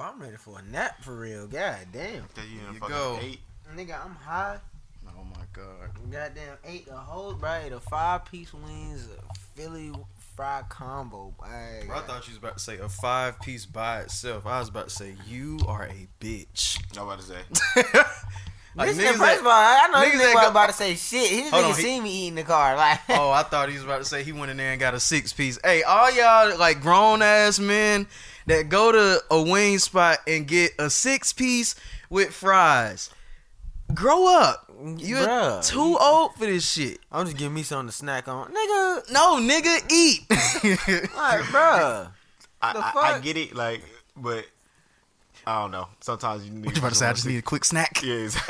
But I'm ready for a nap for real. God damn. That you you go. ate. Nigga, I'm high. Oh my god. Goddamn, ate the whole, bro. Ate a five piece wings, a Philly fried combo. Ay, Bro, I thought you was about to say a five piece by itself. I was about to say you are a bitch. I was about to say. Like, This niggas nigga, first that- of all, I know niggas this that go- was about to say shit. He didn't on, he- see me eating the car. Like, oh, I thought he was about to say he went in there and got a six piece. Hey, all y'all like grown ass men that go to a wing spot and get a six piece with fries. Grow up. You're Bruh. too old for this shit. I'm just giving me something to snack on, nigga. No, nigga, eat. Like, bruh. I, The I, I get it, like, but I don't know. Sometimes you need. What you about to say? I just need a quick snack. Yes,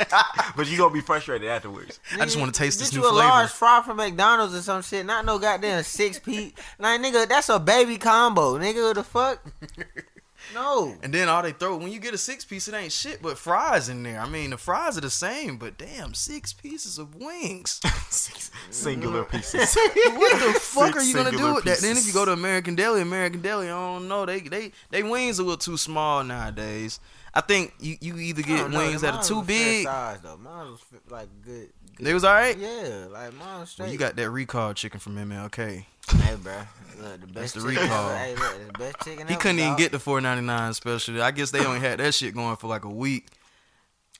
but you gonna be frustrated afterwards. I just wanna taste get this you new a flavor. large fry from McDonald's or some shit. Not no goddamn six piece. Like nigga, that's a baby combo. Nigga, what the fuck? No. And then all they throw when you get a six piece, it ain't shit but fries in there. I mean, the fries are the same, but damn, six pieces of wings. Six singular pieces. what the fuck Six are you gonna do with that? Then if you go to American Deli, American Deli, I don't know. They they they wings a little too small nowadays. I think you, you either get know, wings that are too big. Size, though. Mine was like good. They was alright. Yeah, like mine straight. Well, you got that recall chicken from MLK. Hey, bro. Look, the best the chicken recall. ever. Hey, look, the best chicken He ever, couldn't even get the four ninety nine special. I guess they only had that shit going for like a week.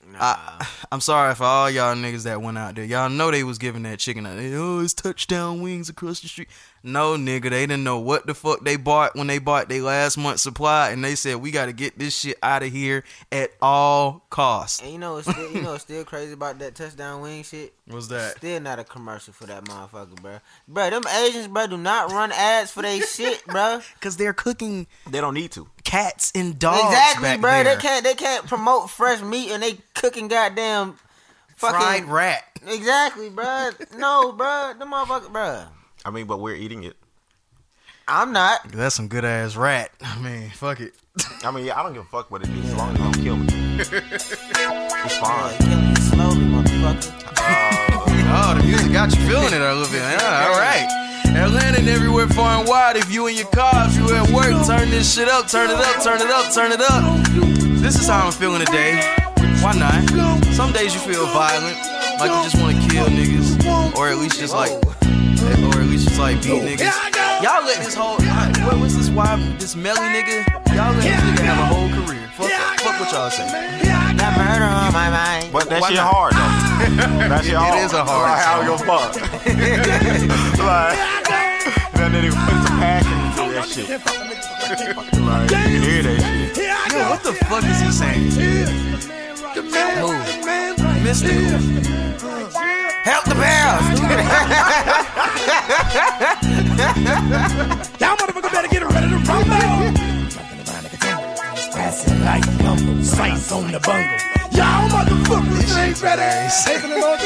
Nah. I, I'm sorry for all y'all niggas that went out there. Y'all know they was giving that chicken out. there. Oh, it's touchdown wings across the street. No, nigga, they didn't know what the fuck they bought when they bought their last month's supply, and they said we got to get this shit out of here at all costs. and you know, what's still, you know, what's still crazy about that touchdown wing shit. What's that? Still not a commercial for that motherfucker, bro. Bro, them Asians, bro, do not run ads for they shit, bro. Because they're cooking they don't need to. cats and dogs. exactly, back bro. There. They can't, they can't promote fresh meat and they cooking goddamn fucking. fried rat. Exactly, bro. No, bro, the motherfucker, bro. I mean, but we're eating it. I'm not. That's some good ass rat. I mean, fuck it. I mean, yeah, I don't give a fuck what it is as long as it don't kill me. it's fine. Killing you slowly, motherfucker. Uh, oh, the music got you feeling it a little bit. Yeah, all right. Atlanta and everywhere far and wide. If you in your car, if you at work, turn this shit up, turn it up, turn it up, turn it up. This is how I'm feeling today. Why not? Some days you feel violent, like you just want to kill niggas, or at least just like, or at least just like beat niggas. Y'all let this whole, what was this why this Melly nigga? Y'all let this nigga have a whole career. Fuck, fuck what y'all say. Got murder on my mind. But that Why shit not? hard though. That shit It hard. is a hard Like, how we song. gonna fuck? like, that nigga put some passion into that shit. like, you can hear that shit. Yo, what the fuck is he saying? Who? Mystikal. Help the bears. Y'all motherfucker better get ready to rumble. Passing like gumbo, slice on the bungle. Y'all motherfuckers ain't ready. Taking the Lord,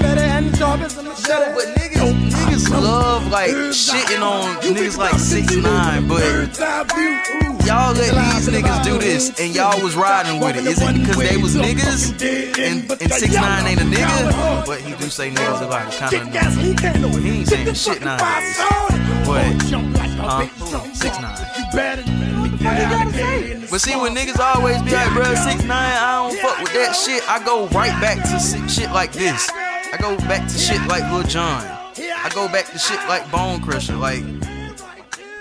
better and the sharpest and the better. But niggas, niggas love like shitting on niggas like six nine, but Bird's eye view, ooh. y'all let these niggas do this and y'all was riding with it. Is it because they was niggas and, and six nine ain't a nigga? But he do say niggas a lot. It's kind of Gas, he ain't saying shit nowadays. But Jump like a Huh? bitch, jump Six nine. But see, when niggas always be like, bro, six nine, I don't fuck with that shit. I go right back to shit like this. I go back to shit like Lil Jon. I go back to shit like Bone Crusher. Like,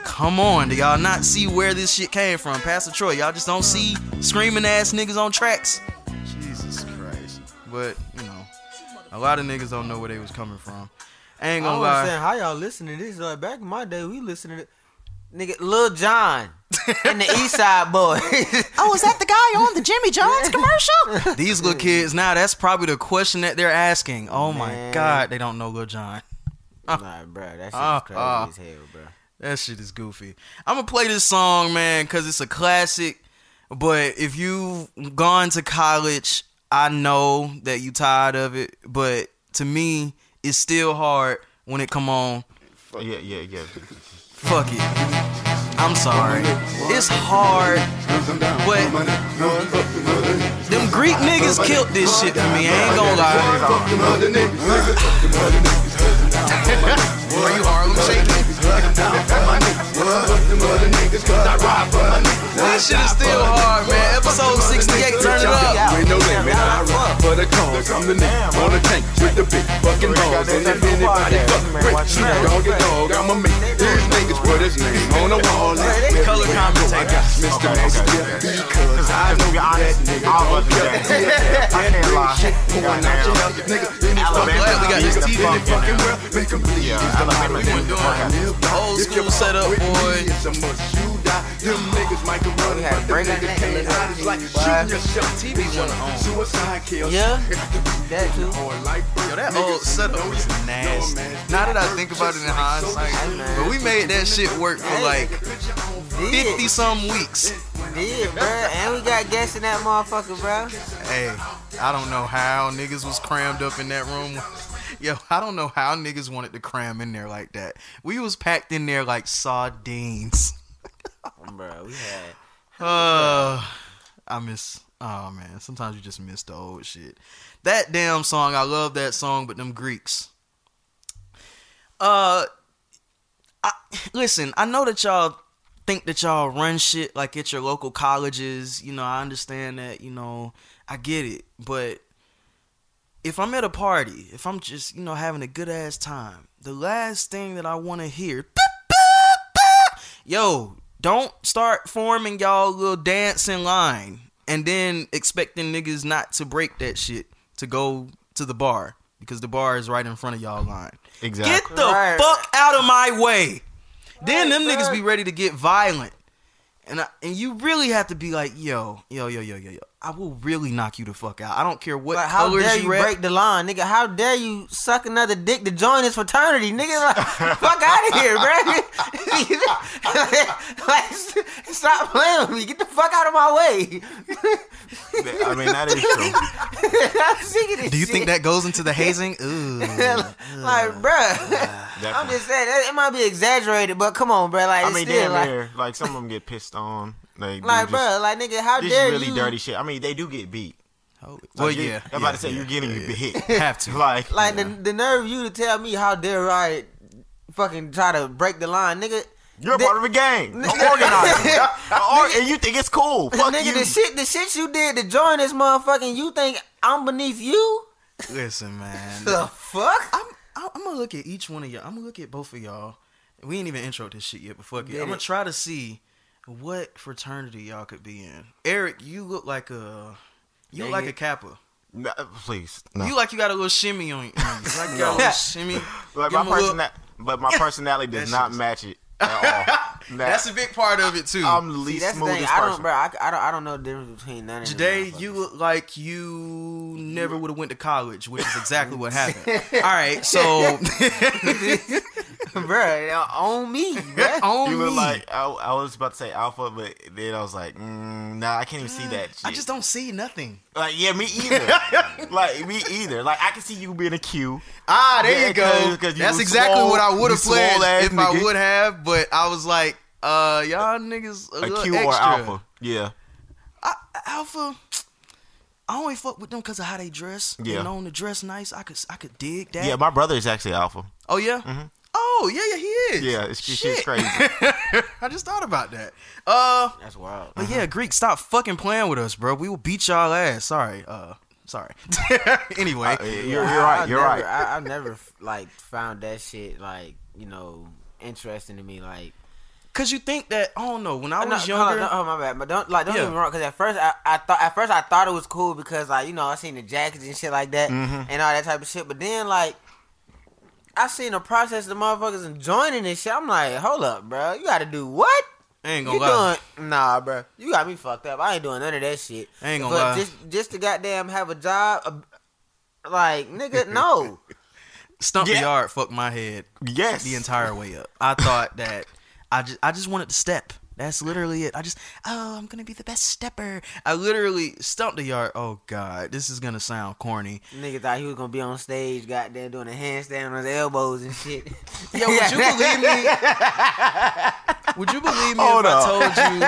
come on, do y'all not see where this shit came from? Pastor Troy, y'all just don't see screaming ass niggas on tracks. Jesus Christ. But, you know, a lot of niggas don't know where they was coming from. I ain't gonna don't lie. understand how y'all listen to this. Like back in my day, we listened to nigga Lil Jon and the East Side Boy. Oh, is that the guy on the Jimmy John's commercial? These little kids now, that's probably the question that they're asking. Oh my god, they don't know Lil Jon. Nah, bro, that shit Uh, is crazy uh. as hell, bro. That shit is goofy. I'm gonna play this song, man, because it's a classic. But if you've gone to college, I know that you tired of it. But to me, it's still hard when it come on. Yeah, yeah, yeah. Fuck it. I'm sorry. It's hard, but them Greek niggas killed this shit for me. I ain't gonna lie. Are you Harlem shaking? For. Fuck them other niggas, cause I ride for my niggas. This shit is still hard, man. Episode 68, turn it up. With no limit, I ride for the cause. I'm the nigga on the tank with the big fucking balls. And if anybody fuck with Snoop Dogg and Dog, I'ma make these niggas put his name on the wall. Color commentator. Mr. Max, yeah, because I know that nigga. All of don't us care. I can't lie. Shit pouring out your house, nigga. Any we got this TV. the fucking world, make 'em believe Yeah, he's the Alabama life. doing Old you school setup, fuck with me, boy. It's a must you die. Them niggas might can run, had but them niggas can't hide. It's like shooting yourself. TV wanna own. Suicide kills. Yeah, that too. Yo, that old setup was nasty. Now that I think about it in hindsight, but we made that shit work for like 50 some weeks. Did, bro. And we got guests in that motherfucker, bro. Hey, I don't know how niggas was crammed up in that room. Yo, I don't know how niggas wanted to cram in there like that. We was packed in there like sardines. Bro, we had. Uh, I miss. Oh man, sometimes you just miss the old shit. That damn song, I love that song, but them Greeks. Uh, I, listen, I know that y'all think that y'all run shit like at your local colleges. You know, I understand that. You know, I get it, but if I'm at a party, if I'm just you know having a good ass time, the last thing that I want to hear, yo, don't start forming y'all little dancing line and then expecting niggas not to break that shit to go to the bar because the bar is right in front of y'all line. Exactly. Get the Right. fuck out of my way. Then them Right, niggas be ready to get violent. And I, and you really have to be like, yo, yo, yo, yo, yo, yo. I will really knock you the fuck out. I don't care what Like, how colors dare you you rep. break the line, nigga? How dare you suck another dick to join this fraternity, nigga? Like, fuck out of here, bro. like, stop playing with me. Get the fuck out of my way. I mean, that is true. I'm sick of this Do you shit. think that goes into the hazing? Ooh. like, bruh. I'm just saying it, it might be exaggerated, but come on, bro. Like, I mean, still damn like, near. Like some of them get pissed on. Like, do like, just, bruh, like, nigga, how This dare is really you? dirty shit. I mean, they do get beat. Oh, well, Like, you- yeah. I'm about yeah, to say yeah, you're getting yeah, hit. yeah. Have to. Like, Like the the nerve of you to tell me how dare I fucking try to break the line, nigga. you're the- part of a gang, an organizer, An or- and you think it's cool. Fuck nigga, you. the shit, the shit you did to join this motherfucking, you think I'm beneath you? Listen, man. The fuck? I'm, I'm I'm gonna look at each one of y'all. I'm gonna look at both of y'all. We ain't even intro this shit yet, but fuck it. Get I'm gonna try to see what fraternity y'all could be in. Eric, you look like a you look like a Kappa. No, please, no. You like you got a little shimmy on you. Like you got a little shimmy. like my him little- but my personality does not match it at all. That- That's a big part of it too. I'm the See, least that's the thing. smoothest I don't, person. bro. I, I don't, I don't know the difference between none of them. Today, motherfuckers. you look like you never would have went to college, which is exactly what happened. All right, so bro, on me, bro. on You look me. like I, I was about to say alpha, but then I was like, mm, nah, I can't even see that. Shit. I just don't see nothing. like, yeah, me either. like me either. Like I can see you being a Q. Ah, there Yeah, you go. 'cause you That's exactly swole- what I would have played swole ass if I would have, but I was like, uh, y'all niggas a, A little Q extra. or alpha. Yeah. I, alpha. I only fuck with them because of how they dress. Yeah. You know, to dress nice. I could, I could dig that. Yeah, my brother is actually alpha. oh yeah. Oh yeah, yeah, he is. Yeah, it's, it's Shit. crazy. I just thought about that. Uh, That's wild. but yeah, Greek, stop fucking playing with us, bro. We will beat y'all ass. Sorry. Uh, sorry. anyway. Uh, you're, you're right. I've You're never, right. I, I've never like found that shit like you know interesting to me. Like Cause you think that I don't know when I was hold on, younger. no, oh my bad, but don't like don't Yeah. get me wrong. Because at first I, I thought at first I thought it was cool because like you know I seen the jackets and shit like that Mm-hmm. and all that type of shit. But then like I seen the process of the motherfuckers and joining this shit. I'm like, hold up, bro, you got to do what? I ain't gonna lie. doing nah, bro? You got me fucked up. I ain't doing none of that shit. I ain't gonna but lie. Just just to goddamn have a job, uh, like nigga, no. Stomp the Yeah. yard fucked my head yes. the entire way up. I thought that I just I just wanted to step. That's literally it. I just oh I'm gonna be the best stepper. I literally stumped the yard. Oh god, this is gonna sound corny. Nigga thought he was gonna be on stage, goddamn, doing a handstand on his elbows and shit. Yo, would you believe me? Would you believe me Hold if. I told you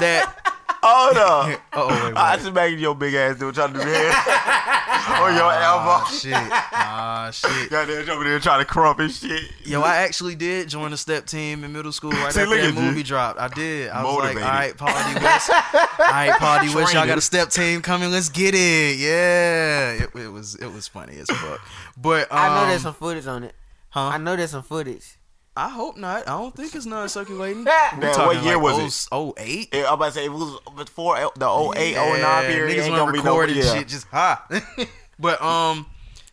that Hold up. Oh, wait, wait. I just imagine your big ass dude trying to do that on your elbow. shit. Ah, shit. Goddamn, over there trying to crump and shit. Yo, I actually did join the step team in middle school right See, after that at you. movie dropped. I did. I was like, all right, Paul D. West. all right, Paul D. West, y'all got a step team coming. Let's get it. Yeah. It, it was it was funny as fuck. But um, I know there's some footage on it. huh? I know there's some footage. I hope not. I don't think it's not circulating. Man, We what talking year like was it? Oh, eight. Yeah, I'm about to say it was before the 08, Yeah, 09 period. Niggas ain't want gonna to no- record and yeah. shit just ha. but um,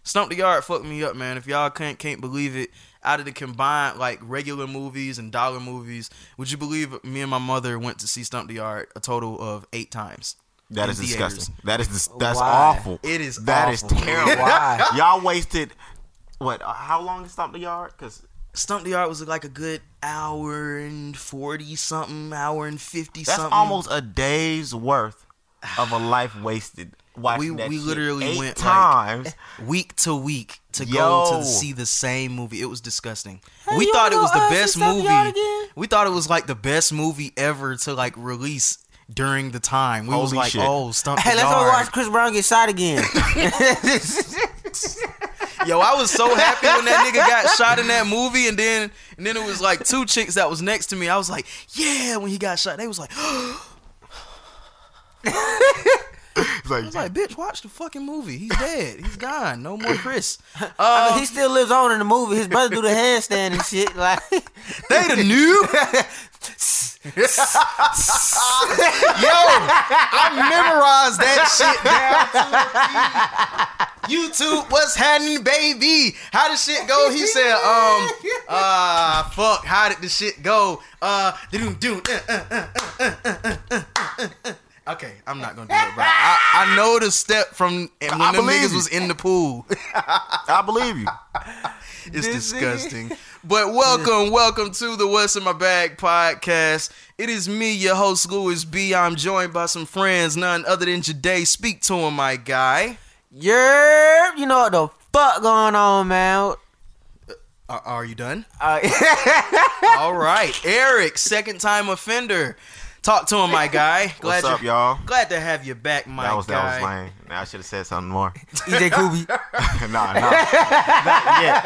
Stomp the Yard fucked me up, man. If y'all can't can't believe it, out of the combined like regular movies and dollar movies, would you believe me and my mother went to see Stomp the Yard a total of eight times? That is in theaters. disgusting. That is dis- that's Why? awful. It is That is awful. terrible. Why? Y'all wasted what? uh, How long is Stomp the Yard? Because Stomp the Yard was like a good hour and forty something, hour and fifty that's something. almost a day's worth of a life wasted. Watching We- that we shit literally eight went, like- week to week to Yo. go to see the same movie. It was disgusting. Hey, we thought it was the best Stomp the movie. We thought it was like the best movie ever to like release during the time. We was Holy like, shit. oh, Stomp Hey, the let's go watch Chris Brown get shot again. Yo, I was so happy when that nigga got shot in that movie, and then and then it was like two chicks that was next to me. I was like, yeah, when he got shot, they was like, I It's like, was like, bitch, watch the fucking movie. He's dead. He's gone. No more Chris. I Uh, mean, he still lives on in the movie. His brother do the handstand and shit. Like, they the new. Yo, I memorized that shit down. YouTube, what's happening, baby? How did shit go? He said, um, uh, fuck, how did the shit go? Uh, uh, uh, uh, uh, uh, uh, uh, uh, uh. Okay, I'm not gonna do it, bro. I, I know the step from when I them niggas you. was in the pool. I believe you. It's This nigga- disgusting. But welcome, welcome to the What's in My Bag podcast. It is me, your host, Louis B. I'm joined by some friends, none other than Jade. Speak to him, my guy. yerp, you know what the fuck going on, man? Are, are you done? Uh, All right. Eric, second time offender. Talk to him, my guy. Glad What's up, you- y'all? Glad to have you back, my That was guy. that was lame. Now I should have said something more. EJ Kubi. nah, nah, not yet.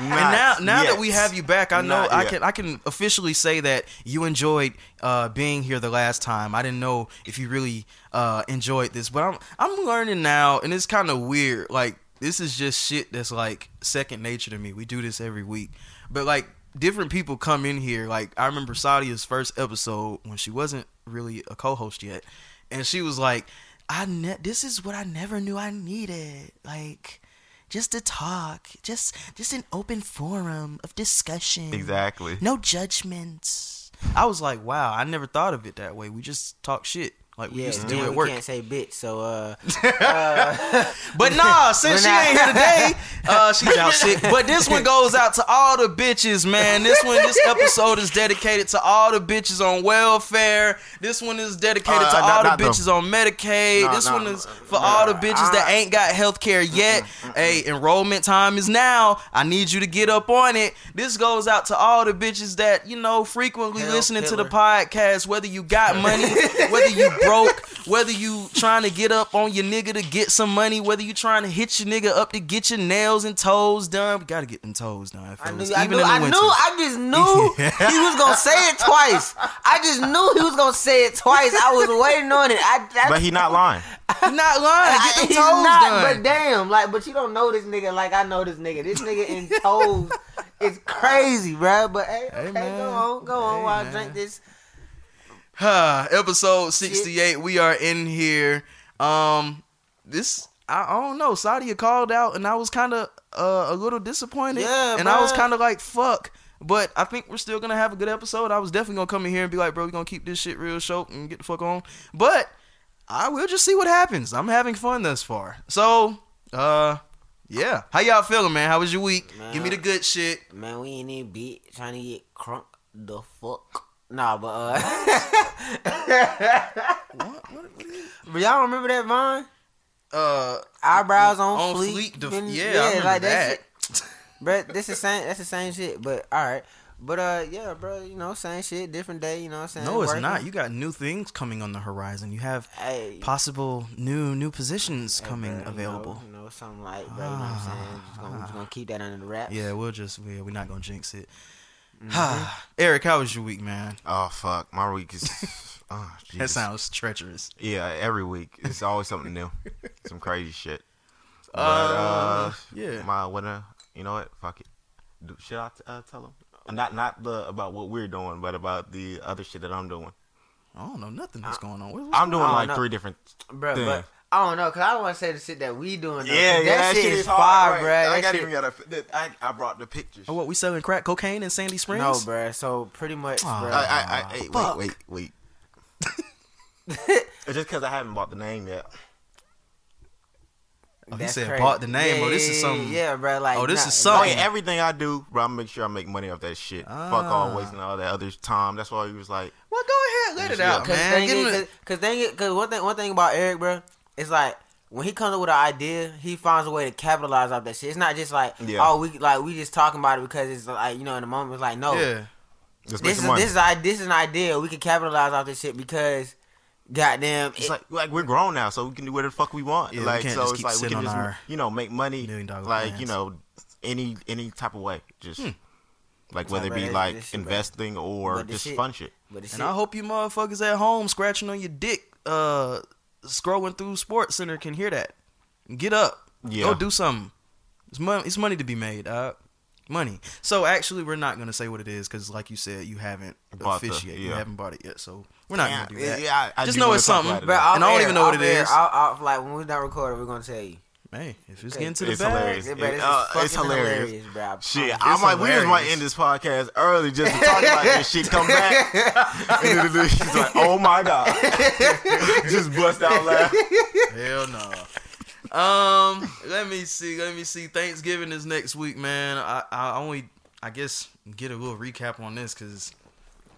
And now, now that we have you back, I know Not I yet. can I can officially say that you enjoyed uh, being here the last time. I didn't know if you really uh, enjoyed this, but I'm I'm learning now, and it's kind of weird. Like this is just shit that's like second nature to me. We do this every week, but like different people come in here. Like I remember Sadia's first episode when she wasn't really a co-host yet, and she was like, "I ne- this is what I never knew I needed." Like just to talk, just just an open forum of discussion. Exactly. No judgments. I was like, wow, I never thought of it that way. We just talk shit like we Yeah, used to do at work. can't say bitch, so uh, But nah, since she not- ain't here today, uh, she's out sick. But this one goes out to all the bitches, man. This one, this episode is dedicated to all the bitches on welfare. This one is dedicated Uh, to not- all the not them. bitches on Medicaid. Nah, this nah, one is for nah, all the bitches that ain't got health care yet. Hey, enrollment time is now. I need you to get up on it. This goes out to all the bitches that, you know, frequently Hell listening to the podcast, whether you got money, whether you broke, whether you trying to get up on your nigga to get some money, whether you trying to hit your nigga up to get your nails and toes done. We gotta get them toes done. I fellas, knew, I knew, in the I knew, I just knew he was gonna say it twice. I just knew he was gonna say it twice. I was waiting on it. I, I But he not lying. You're not lying. Get them toes not, done. but damn, like, but you don't know this nigga like I know this nigga. This nigga in toes is crazy, bro. But hey, okay, man. go on, go on Hey, while I drink this. Episode 68 we are in here. Um this I, I don't know sadia called out and i was kind of uh, a little disappointed Yeah, and i was kind of like fuck. But i think we're still gonna have a good episode. I was definitely gonna come in here and be like bro we gonna keep this shit real short and get the fuck on. But i will just see what happens. I'm having fun thus far. So uh yeah. How y'all feeling man? How was your week? Give me the good shit. Man, we ain't in beat trying to get crunk the fuck. Nah, but uh, What what is but y'all remember that Vine? uh Eyebrows on, on fleek. fleek, the, Been- yeah, I remember that. shit. But this is same. That's the same shit. But all right. But uh, yeah, bro. You know, same shit, different day. You know what I'm saying? No, it's Working. not. You got new things coming on the horizon. You have Hey, possible new new positions hey, coming bro, you know- available. You know, something like, bro. You know what I'm saying? Just gonna, just gonna keep that under the wraps. Yeah, we'll just yeah, we're not gonna jinx it. Mm-hmm. Eric, how was your week, man? Oh fuck, my week is. Oh, That Jesus. sounds treacherous. Yeah, every week it's always something new, some crazy shit. But, Uh, uh, yeah. my winner. You know what? Fuck it. Do, should I t- uh, tell him? Not not the about what we're doing, but about the other shit that I'm doing. I don't know nothing that's going on. What- what's I'm doing I don't like three different. bro. thing. But I don't know, cause I don't want to say the shit that we doing. Though, Yeah, 'cause yeah, that, shit is fire, hard, bro. right. That I got shit- even got a. I, I brought the pictures. Oh, what we selling crack cocaine in Sandy Springs? No, bro. So pretty much, Aw. bro. I, I, I, hey, Fuck. wait, wait, wait. it's just because I haven't bought the name yet. Oh, he said crazy. bought the name. Yeah, oh, this is yeah, something. Yeah, bro. Like, Oh, this nah, is Oh, something. yeah, everything I do, bro, I make sure I make money off that shit. Fuck Ah. all wasting all that other time. That's why he was like, Well, go ahead, let it out, Cause man. thing Give him is, the- cause, cause thing cause one thing, one thing about Eric, bro, it's like when he comes up with an idea, he finds a way to capitalize off that shit. It's not just like, Yeah. oh, we like we just talking about it because it's like you know in the moment. It's like no, yeah. just this is money. this is i- this is an idea. We can capitalize off this shit because, goddamn, It's it- like like we're grown now, so we can do whatever the fuck we want. Yeah, we like can't so, just it's like we can just our you know make money, like plans. you know any any type of way, just Hmm. like whether it be this- like this shit, bro. investing or just shit- fun shit. but the And I hope you motherfuckers at home scratching on your dick, uh, scrolling through Sports Center can hear that. Get up. Yeah. Go do something. It's money. It's money to be made. Uh, money. So actually, we're not gonna say what it is because, like you said, you haven't Bought the- officiated. You yeah. haven't bought it yet. So we're not Yeah, gonna do that. yeah, I- I Just do know it's something. about it, Bro, And I don't air, even know what off it air, is. Off, off, like when we're not recording, we're gonna tell you. Hey, if it's Okay. getting to the It's bag, hilarious. Yeah, bro, Uh, it's fucking hilarious. bro. Shit, promise. I It's might. We just might end this podcast early just to talk about this shit. Come back, and then she's like, "Oh my god!" just bust out laughing. Hell no. Um, let me see. Let me see. Thanksgiving is next week, man. I, I only, I guess, get a little recap on this because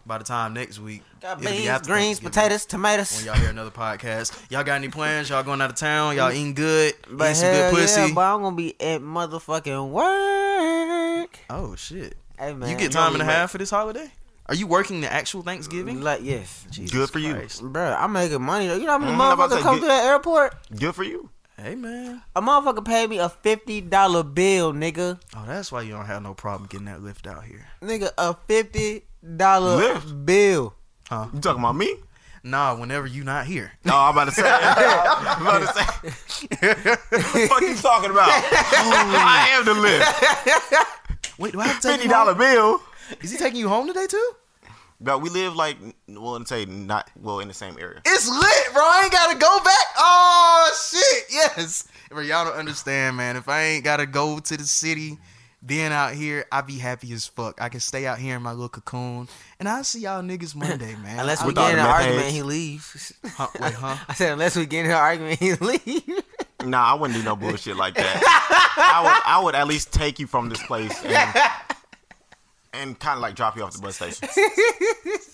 by the time next week, Got it'll be beans, greens, potatoes, tomatoes. When y'all hear another podcast, y'all got any plans? Y'all going out of town? Y'all eating good? But eating some good pussy? yeah, but I'm gonna be at motherfucking work. oh shit! Hey man, you get time and a half for this holiday? Are you working the actual Thanksgiving? Like yes, Jesus Good for you. Christ. bro. I'm making money. though. You know how many Mm, I'm about to motherfuckers come get- to that airport? Good for you. Hey man. A motherfucker paid me a fifty dollar bill, nigga. Oh, that's why you don't have no problem getting that lift out here. Nigga, a fifty dollar Lift? bill. Huh? You talking about me? Nah, whenever you not here. No, I'm about to say. I'm about to say. what the fuck you talking about? I am the lift. Wait, do I have to take Fifty dollar bill. Is he taking you home today too? But we live like, well, let's say not well in the same area. It's lit, bro. I ain't gotta go back. Oh shit, yes. Bro, y'all don't understand, man. If I ain't gotta go to the city, being out here, I be happy as fuck. I can stay out here in my little cocoon, and I'll see y'all niggas Monday, man. Unless we get in an argument, heads. he leaves. Huh, wait, huh? I said unless we get in an argument, and he leaves. Nah, I wouldn't do no bullshit like that. I would, I would at least take you from this place and, and kind of like drop you off the bus station.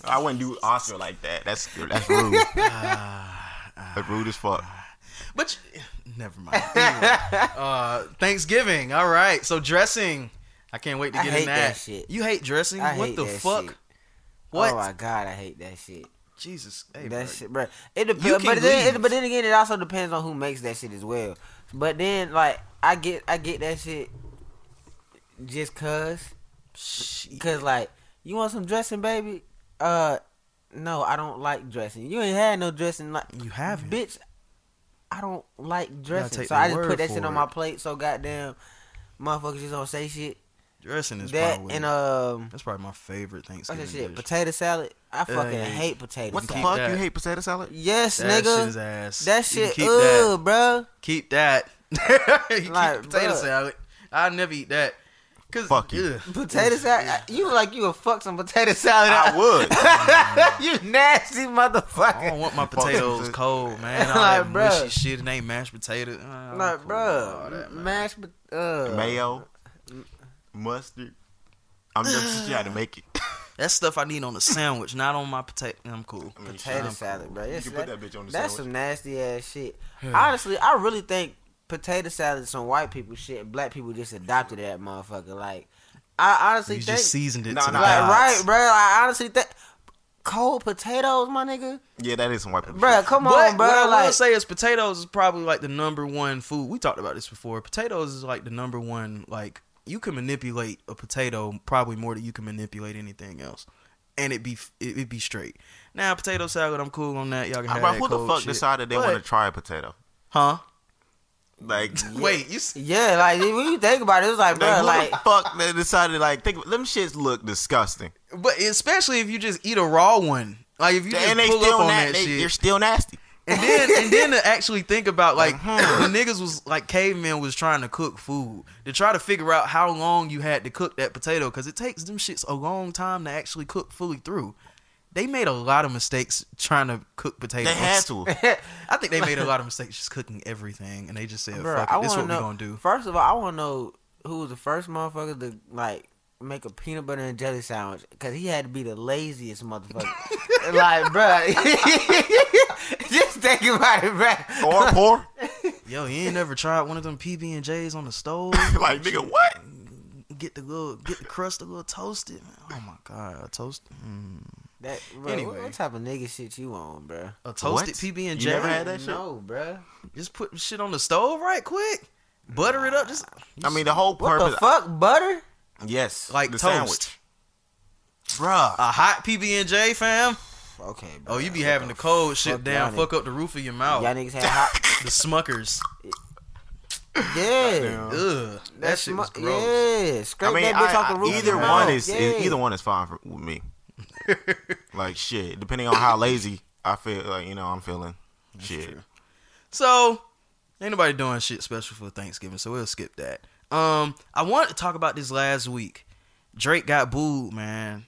I wouldn't do Oscar like that. That's that's rude. That's rude as fuck. But you- never mind. Anyway, uh, Thanksgiving. All right. So dressing. I can't wait to I get hate in that. that shit. You hate dressing? I what hate the fuck? shit. What? Oh my god, I hate that shit. Jesus. Hey, that bro. shit, bro. It depends, but then, it, but then again, it also depends on who makes that shit as well. But then, like, I get, I get that shit just cause, Shit. cause like, you want some dressing, baby? Uh, no, I don't like dressing. You ain't had no dressing, like, You haven't. bitch. I don't like dressing, so I just put that shit on it. my plate. So goddamn, motherfuckers just don't say shit. Dressing is that probably and um, that's probably my favorite what's Thanksgiving that shit? dish. Potato salad. I fucking Hey. hate potato What the fuck? that. You hate potato salad? Yes, That nigga. shit is ass. That shit, keep that. ugh, bro. Keep that. you keep potato bruh. salad. I never eat that. Cause Fuck you. ugh. Potato salad. You like you would fuck some potato salad. I would. you nasty motherfucker. I don't want my potatoes cold, man. All Like, that bruh. mushy shit and ain't mashed potato. Uh, I'm Like, cool bro, that, mashed pot- uh, Mayo, mustard. I'm just trying to make it. That's stuff I need on a sandwich, not on my potato. I'm cool. I mean, potato shit. salad, bro. You can that- put that bitch on the That's sandwich. some nasty ass shit. Honestly, I really think potato salad is some white people shit. Black people just adopted that motherfucker. Like, I honestly You think just seasoned it No, to no, the like, right, bro. I honestly think cold potatoes, my nigga. Yeah, that is some white people. Bro, come But on, bro. what I will Like, say is potatoes is probably like the number one food. We talked about this before. Potatoes is like the number one. Like you can manipulate a potato probably more than you can manipulate anything else, and it be it, it be straight. Now potato salad, I'm cool on that. Y'all can Ah, have bro, that who the fuck shit. decided they want to try a potato? Huh? Like, Wait, you. s- yeah, like when you think about it, it was like, bro, like, who like the fuck they decided like think them shits look disgusting, But especially if you just eat a raw one, like if you just and they pull still up on na- that they, shit. they're still nasty. And then and then to actually think about like Like, hmm. when niggas was like cavemen was trying to cook food to try to figure out how long you had to cook that potato because it takes them shits a long time to actually cook fully through. They made a lot of mistakes trying to cook potatoes. They had to. I think they made a lot of mistakes just cooking everything, and they just said, Bro, "Fuck it, this is what to we know. gonna do." First of all, I want to know who was the first motherfucker to like make a peanut butter and jelly sandwich because he had to be the laziest motherfucker. like, bro, just think about it, bro. Or poor. Yo, you ain't never tried one of them PB and J's on the stove? like nigga, what? get the little, get the crust a little toasted. Oh my god, a toast, mm. That, bro, Anyway. what, what type of nigga shit you on, bro? a toasted What? PB and You J. never had that shit? No, bro. Just put shit on the stove right quick. Butter it up. Just I mean, the whole purpose. What the fuck, butter? Yes, like the toast. sandwich, bruh. A hot PB and J, fam. Okay, bro. Oh, you be having the cold shit fuck down, y'all fuck up the roof of your mouth. Y'all niggas had hot. The Smuckers. Yeah. Ugh, that That's shit my, was gross. Yeah, scrape I mean, that bitch I- off the I- roof. of either your one mouth. is, yeah. is either one is fine for, with me. like shit, depending on how lazy I feel, like you know, I'm feeling. shit. So, ain't nobody doing shit special for Thanksgiving, so we'll skip that. Um, I wanted to talk about this last week. Drake got booed, man.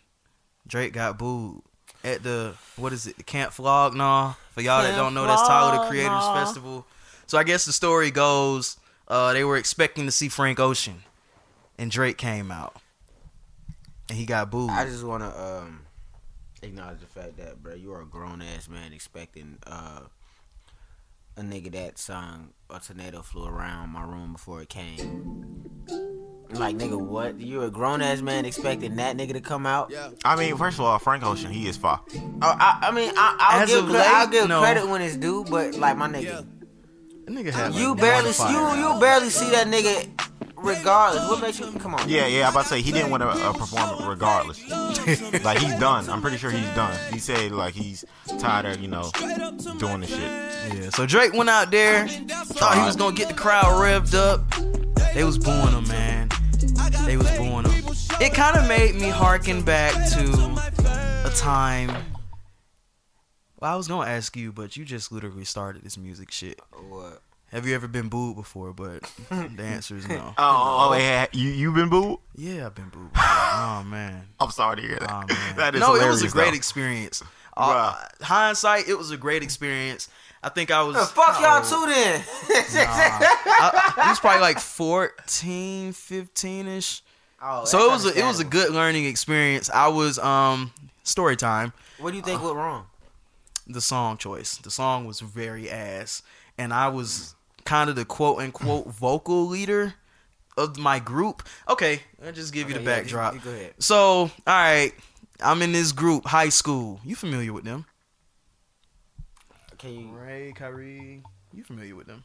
Drake got booed at the what is it? The Camp Flog Gnaw. For y'all that don't know, that's Tyler the Creators Gnaw. Festival. So I guess the story goes, uh, they were expecting to see Frank Ocean, and Drake came out, and he got booed. I just want to um acknowledge the fact that, bro, you are a grown ass man expecting uh a nigga that sung a tornado flew around my room before it came. Like nigga, what? You a grown ass man expecting that nigga to come out? I mean, first of all, Frank Ocean, he is fire. I, I, I mean, I, I'll As give of cre- late, I'll give no. credit when it's due, but like my nigga, That nigga had like you one barely fire you album. you barely see that nigga. Regardless, what makes you come on? Yeah, yeah. I'm about to say he didn't want to uh, perform regardless. like he's done. I'm pretty sure he's done. He said like he's tired of you know doing the shit. Yeah, so Drake went out there, thought he was gonna get the crowd revved up. They was booing him, man. They was booing him. It kind of made me harken back to a time. Well, I was gonna ask you, but you just literally started this music shit. What? Have you ever been booed before? But the answer is no. Oh, oh, yeah. You you been booed? Yeah, I've been booed. Before. Oh man. I'm sorry to hear that. Oh man. that is no, it was a great though. experience. Uh, hindsight, it was a great experience. I think I was. The fuck y'all too then? I, I, he was probably like 14, 15 ish. Oh, So it was a, it was a good learning experience. I was um story time. What do you think went wrong? The song choice. The song was very ass, and I was kind of the quote unquote mm. vocal leader of my group. Okay, I'll just give you the yeah, backdrop. you- you go ahead. So, all right, I'm in this group, high school. You familiar with them? Can you? Ray, Kyrie. You familiar with them?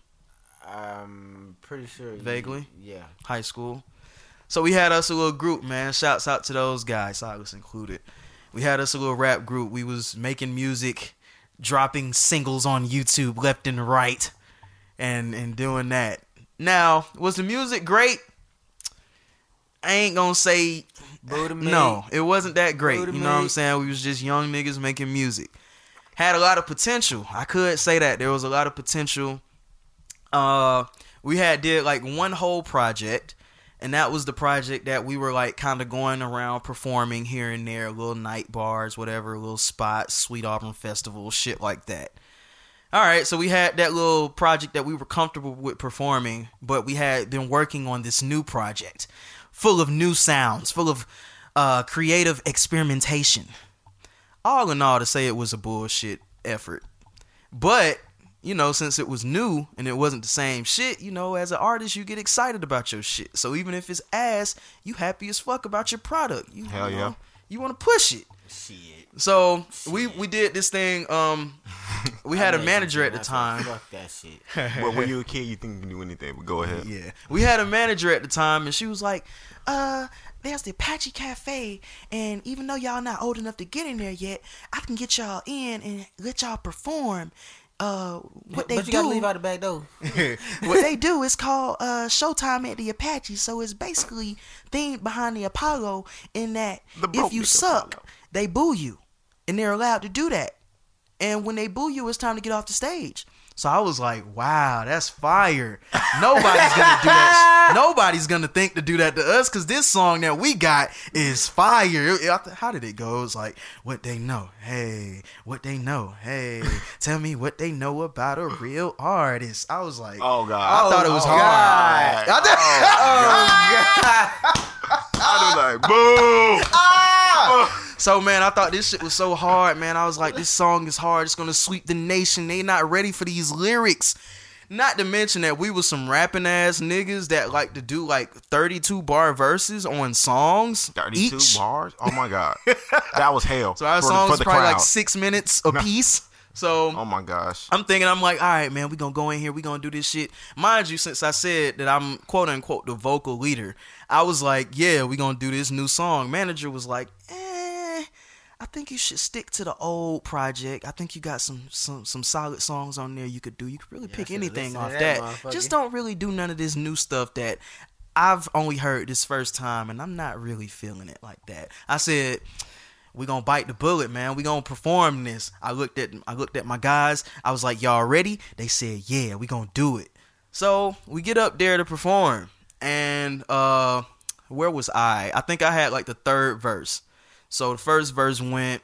I'm pretty sure. you- Vaguely? Yeah. high school. So we had us a little group, man. Shouts out to those guys, Silas included. We had us a little rap group. We was making music, dropping singles on YouTube left and right, and and doing that. Now, was the music great? I ain't gonna say Boo to me. no. It wasn't that great. You know what I'm saying? We was just young niggas making music. Had a lot of potential. I could say that there was a lot of potential. Uh, we had did like one whole project, and that was the project that we were like kind of going around performing here and there, little night bars, whatever, little spots, Sweet Auburn Festival, shit like that. All right, so we had that little project that we were comfortable with performing, but we had been working on this new project, full of new sounds, full of uh, creative experimentation. All in all, to say it was a bullshit effort, but you know, since it was new and it wasn't the same shit, you know, as an artist, you get excited about your shit. So even if it's ass, you happy as fuck about your product. You, Hell you yeah. you want to push it. Shit. So we we did this thing. Um, we had a manager at the time. Fuck that shit. But when you're a kid, you think you can do anything. But go ahead. Yeah, we had a manager at the time, and she was like, "Uh, there's the Apache Cafe, and even though y'all not old enough to get in there yet, I can get y'all in and let y'all perform." Uh, what they but you do? gotta leave out the back door. what they do is called uh Showtime at the Apache. So it's basically themed behind the Apollo in that The if you suck, Apollo. They boo you, and they're allowed to do that. And when they boo you, it's time to get off the stage. So I was like, wow, that's fire. Nobody's gonna do that. Nobody's gonna think to do that to us because this song that we got is fire. How did it go? It's like, what they know. Hey, what they know. Hey, tell me what they know about a real artist. I was like, Oh God. I thought it was hard. oh, hard. God. I thought- oh, oh, I was like, boo. Ah! So man, I thought this shit was so hard, man. I was like, this song is hard. It's gonna sweep the nation. They not ready for these lyrics. Not to mention that we was some rapping ass niggas that like to do like 32 bar verses on songs 32 each. bars. Oh my God. That was hell. So our for, the- songs for the probably like six minutes a piece. So Oh my gosh. I'm thinking, I'm like, all right, man, we gonna go in here, we gonna do this shit. Mind you, since I said that I'm quote unquote the vocal leader, I was like, yeah, we gonna do this new song. Manager was like, eh, I think you should stick to the old project. I think you got some some some solid songs on there you could do. You could really pick anything off that. that. Just don't really do none of this new stuff that I've only heard this first time, and I'm not really feeling it like that. I said we gonna bite the bullet, man. We gonna perform this. I looked at I looked at my guys. I was like, y'all ready? They said, yeah, we gonna do it. So we get up there to perform, and uh, where was I? I think I had like the third verse. So the first verse went,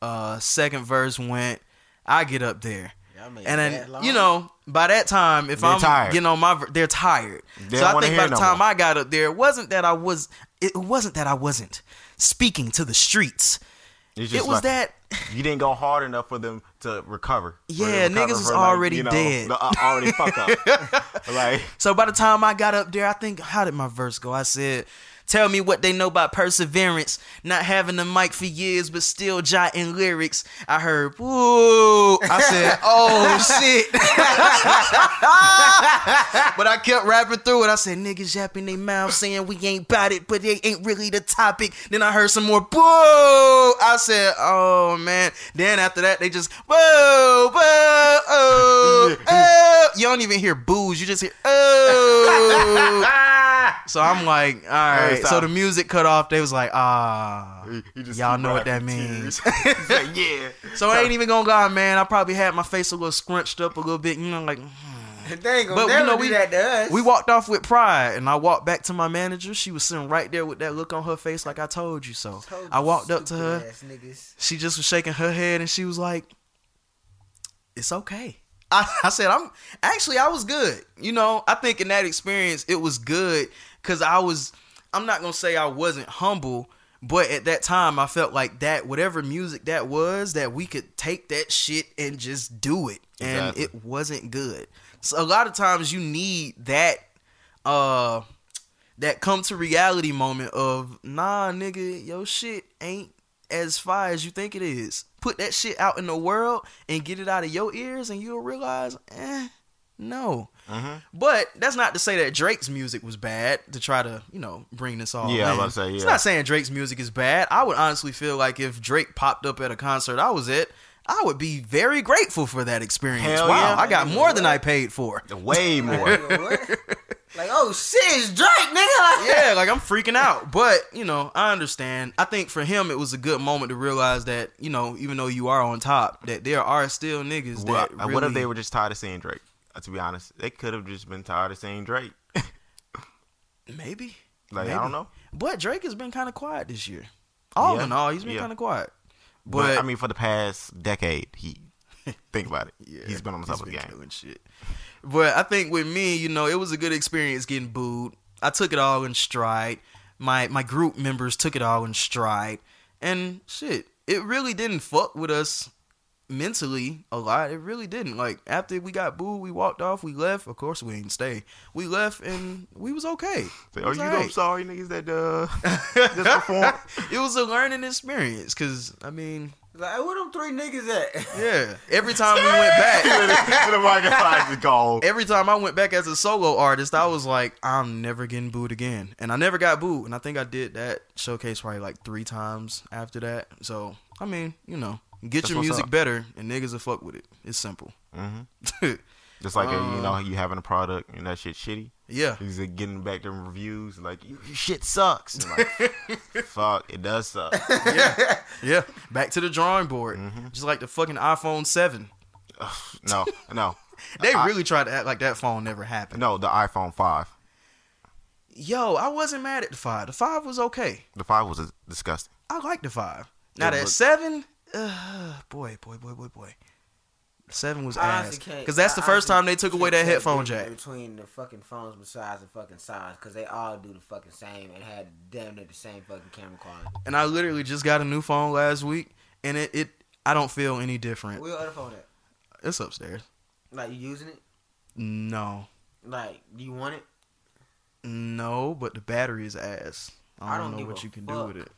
uh, second verse went. I get up there. Y'all And then long? you know, by that time, if They're I'm tired. getting on my, they're tired. They so I think by the no time more. I got up there, it wasn't that I was, it wasn't that I wasn't speaking to the streets. It's It was like, that you didn't go hard enough for them to recover. For them to Yeah, recover niggas was from, like, already you know, dead. the- uh, already fucked up. like, So by the time I got up there, I think how did my verse go? I said, "Tell me what they know about perseverance, not having the mic for years but still jotting lyrics." I heard, "Woo!" I said, "Oh shit!" but I kept rapping through it. I said, "Niggas yapping their mouth saying we ain't bout it, but they ain't really the topic." Then I heard some more, "Boo!" I said, "Oh man!" Then after that, they just, "Boo, boo, oh, oh." You don't even hear boos. You just hear, "Oh." So I'm like, all right. Hey, so the music cut off. They was like, ah. you- you just Y'all know what that means. like, yeah. So I ain't even gonna lie, man. I probably had my face a little scrunched up a little bit, you know, like. They ain't gonna But we never know do we that to us. we walked off with pride, and I walked back to my manager. She was sitting right there with that look on her face, like I told you so. Told I walked up to her. stupid ass niggas. She just was shaking her head, and she was like, "It's okay." I, I said, "I'm actually I was good." You know, I think in that experience it was good because I was. I'm not gonna say I wasn't humble, but at that time I felt like that whatever music that was, that we could take that shit and just do it, and Exactly. it wasn't good. So a lot of times you need that. uh that come to reality moment of nah nigga your shit ain't as fire as you think it is put that shit out in the world and get it out of your ears and you'll realize eh no Mhm. but that's not to say that Drake's music was bad to try to, you know, bring this all Yeah, I in. was about to say, It's not saying Drake's music is bad. I would honestly feel like if Drake popped up at a concert I was at, I would be very grateful for that experience. Hell wow, yeah. I got more than I paid for. Way more. Like, oh shit, it's Drake, nigga. Yeah, like I'm freaking out. But, you know, I understand. I think for him it was a good moment to realize that, you know, even though you are on top, that there are still niggas what, that what if they were just tired of seeing Drake? Uh, to be honest, they could have just been tired of seeing Drake. maybe. Like Maybe. I don't know. But Drake has been kind of quiet this year. All Yeah, in all, he's been yeah. kind of quiet. But, But, I mean, for the past decade, he think about it. yeah, he's been on the top of the game. shit. But I think with me, you know, it was a good experience getting booed. I took it all in stride. My my group members took it all in stride, and shit, it really didn't fuck with us mentally a lot. It really didn't. Like after we got booed, we walked off, we left. Of course, we didn't stay. We left and we was okay. Say, It oh, was you know, alright. Sorry, niggas that uh just performed. it was a learning experience because I mean, Like, hey, where them three niggas at? yeah. Every time we went back, the microphone is gone. every time I went back as a solo artist, I was like, I'm never getting booed again, and I never got booed. And I think I did that showcase probably like three times after that. So I mean, you know, get That's your music up. better, and niggas will fuck with it. It's simple. hmm Just like uh, you know, you having a product and that shit shitty. yeah. He's like, getting back them reviews like your shit sucks. Like, fuck, it does suck. yeah, yeah. Back to the drawing board. Mm-hmm. Just like the fucking iPhone Seven. No, no, They really tried to act like that phone never happened. no. The iPhone five, Yo, I wasn't mad at the five. The five was okay. the five was disgusting. I like the five. Now Yeah, that but- seven, uh, boy, boy, boy, boy, boy. Seven was ass. Because that's the I first time they took away that headphone jack. Between the fucking phones besides the fucking size, because they all do the fucking same and had damn near the same fucking camera quality. And I literally just got a new phone last week, and it, it I don't feel any different. Where your other phone at? It's upstairs. Like, you using it? No, Like, do you want it? no, but the battery is ass. I I don't, don't know what you can do with it.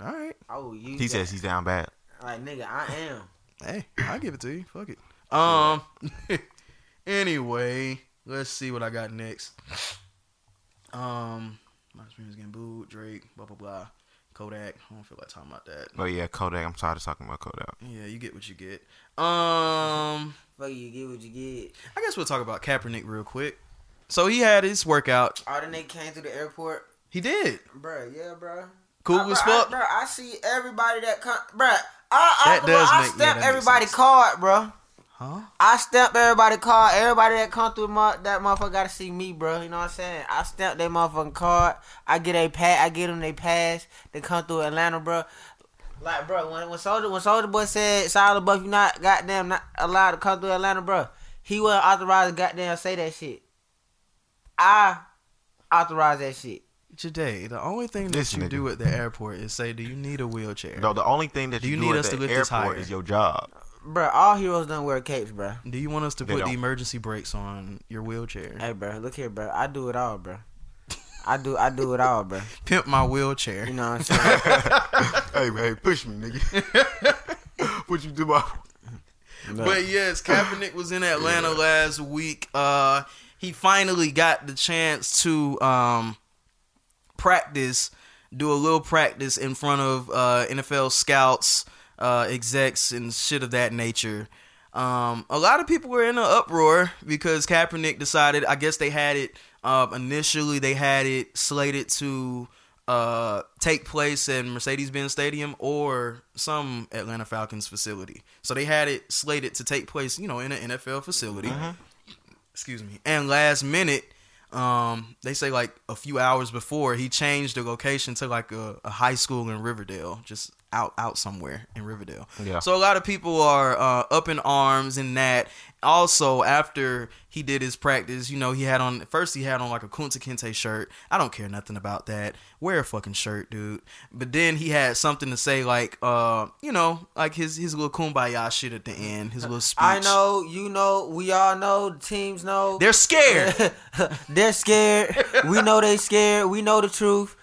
All right. I will use He that. says he's down bad. Like, nigga, I am. Hey, I'll give it to you. Fuck it. Um. anyway, let's see what I got next. Um, my screen is getting booed. Drake, blah blah blah. Kodak. I don't feel like talking about that. Oh yeah, Kodak. I'm tired of talking about Kodak. Yeah, you get what you get. Um, Fuck you, get what you get. I guess we'll talk about Kaepernick real quick. So he had his workout. All the nigga came to the airport. He did. Bruh, yeah, bruh. Cool I, as bruh, fuck. I, bruh, I see everybody that come. Bruh, I, I, That does I make- yeah, stamp makes everybody sense. card, bro. Huh? I stamp everybody card. Everybody that come through my, that motherfucker gotta see me, bro. You know what I'm saying? I stamp their motherfucking card. I get a pat. I get them they pass. They come through Atlanta, bro. Like, bro, when when Soldier when Soulja Boy said Solid Buff, you not goddamn not allowed to come through Atlanta, bro. He wasn't authorized to goddamn say that shit. I authorized that shit. Today, the only thing that This you nigga. do at the airport is say, "Do you need a wheelchair? No, the only thing that Do you, you do need at us the to lift this airport higher? is your job. Bro, all heroes don't wear capes, bro. Do you want us to They put the don't. emergency brakes on your wheelchair? Hey, bro, look here, bro. I do it all, bro. I do I do it all, bro. Pimp my wheelchair." You know what I'm saying? hey, hey, push me, nigga. what you do about? But yes, Kaepernick was in Atlanta last week. Uh, he finally got the chance to um, practice, do a little practice in front of uh, NFL scouts, uh, execs, and shit of that nature. Um, a lot of people were in an uproar because Kaepernick decided. I guess they had it uh, initially. They had it slated to uh, take place in Mercedes-Benz Stadium or some Atlanta Falcons facility. So they had it slated to take place, you know, in an NFL facility. Excuse me. And last minute, um, they say like a few hours before, he changed the location to like a, a high school in Riverdale, just out out somewhere in Riverdale. Yeah. So a lot of people are uh, up in arms in that. Also, after he did his practice, you know, he had on first he had on like a Kunta Kinte shirt. I don't care nothing about that. Wear a fucking shirt, dude. But then he had something to say, like, uh, you know, like his his little kumbaya shit at the end, his little speech. I know, you know, we all know, the teams know. they're scared. They're scared. we know they scared. We know the truth.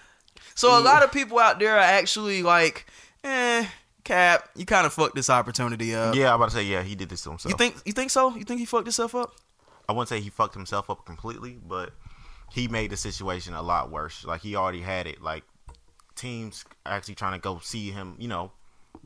So a lot of people out there are actually like, eh, Cap, you kind of fucked this opportunity up. Yeah, I'm about to say yeah, he did this to himself. You think you think so? You think he fucked himself up? I wouldn't say he fucked himself up completely, but he made the situation a lot worse. Like he already had it. Like teams actually trying to go see him, you know,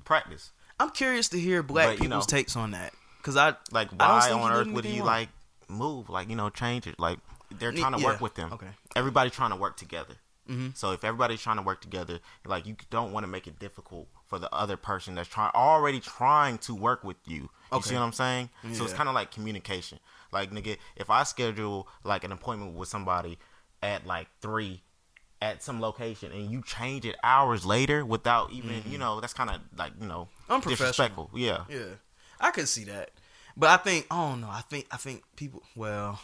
practice. I'm curious to hear black But, people's know- takes on that. Cause I Like I why he on earth would he wrong. like move? Like you know, change it. Like they're trying to yeah. work with them. Okay. Everybody trying to work together. Mhm. So if everybody's trying to work together, like you don't want to make it difficult for the other person that's trying already trying to work with you. You Okay. see what I'm saying? So it's kind of like communication. Like nigga, if I schedule like an appointment with somebody at like three at some location and you change it hours later without even you know that's kind of like you know Mm-hmm. Unprofessional. disrespectful. Yeah. Yeah, I could see that, but I think oh don't. I think I think people. Well,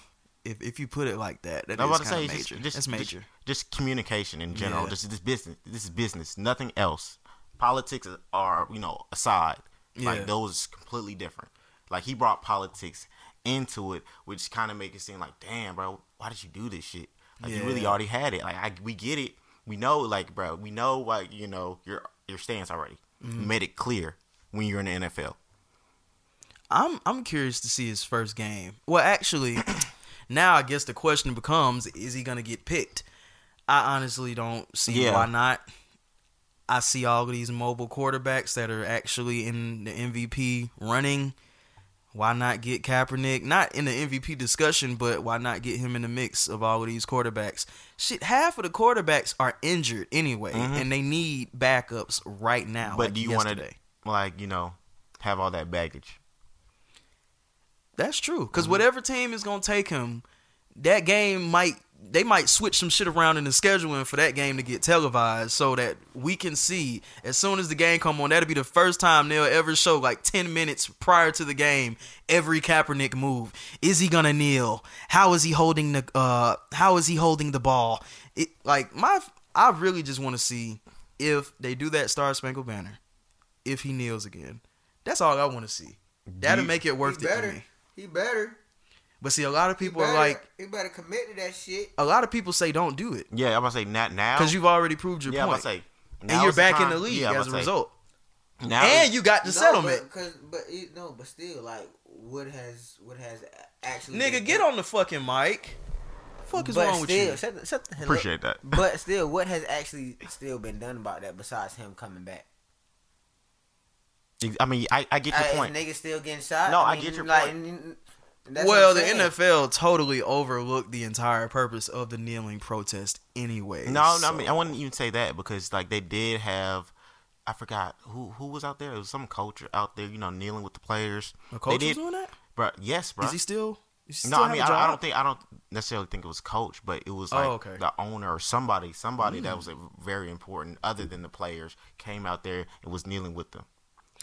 if if you put it like that, that I'm is kind say of major. just, just That's major. Just, just communication in general. Yeah. Just this business. This is business. Nothing else. Politics are you know aside. Yeah. Like those completely different. Like he brought politics into it, which kind of make it seem like, damn, bro, why did you do this shit? Like you really already had it. Like I, we get it. We know, like, bro, we know, like, you know, your your stance already. Mm-hmm. You made it clear when you're in the NFL. I'm I'm curious to see his first game. Well, actually, now I guess the question becomes: Is he gonna get picked? I honestly don't see Yeah. why not. I see all of these mobile quarterbacks that are actually in the MVP running. Why not get Kaepernick? Not in the MVP discussion, but why not get him in the mix of all of these quarterbacks? Shit, half of the quarterbacks are injured anyway, and they need backups right now. Mm-hmm. But like do you want to, like, you know, have all that baggage? That's true. Because Mm-hmm. whatever team is gonna take him, that game might they might switch some shit around in the scheduling for that game to get televised so that we can see as soon as the game come on. That'll be the first time they'll ever show like ten minutes prior to the game every Kaepernick move. Is he gonna kneel? How is he holding the uh How is he holding the ball? It like my I really just want to see if they do that Star Spangled Banner, if he kneels again. That's all I want to see. That'll make it worth it better. me. He better. But see, a lot of people better, are like, you better commit to that shit. a lot of people say don't do it Yeah, I'm about to say not now. because you've already proved your point. yeah, I'm point, about to say, and you're is the back in the league yeah, I'm as a say, result. Now and you got the No, settlement, but, cause, but it, no, but still, like, what has what has actually nigga. been Get done- on the fucking mic. Fuck is but wrong with you? Shut the, shut the hell up. appreciate that. But still, what has actually still been done about that besides him coming back? I mean, I, I get your Uh, point. Is niggas still getting shot? No, I mean, get your like, point. N- n- that's Well, the NFL totally overlooked the entire purpose of the kneeling protest anyway. No, no, I mean I wouldn't even say that because like they did have, I forgot who who was out there. It was some culture out there, you know, kneeling with the players. the coach they was did, doing that. bro. Yes, bro. Is he still? Is he no, I mean a I, job? I don't think I don't necessarily think it was coach, but it was Oh, like okay. Hmm. the owner or somebody, somebody that was uh, very important other than the players came out there and was kneeling with them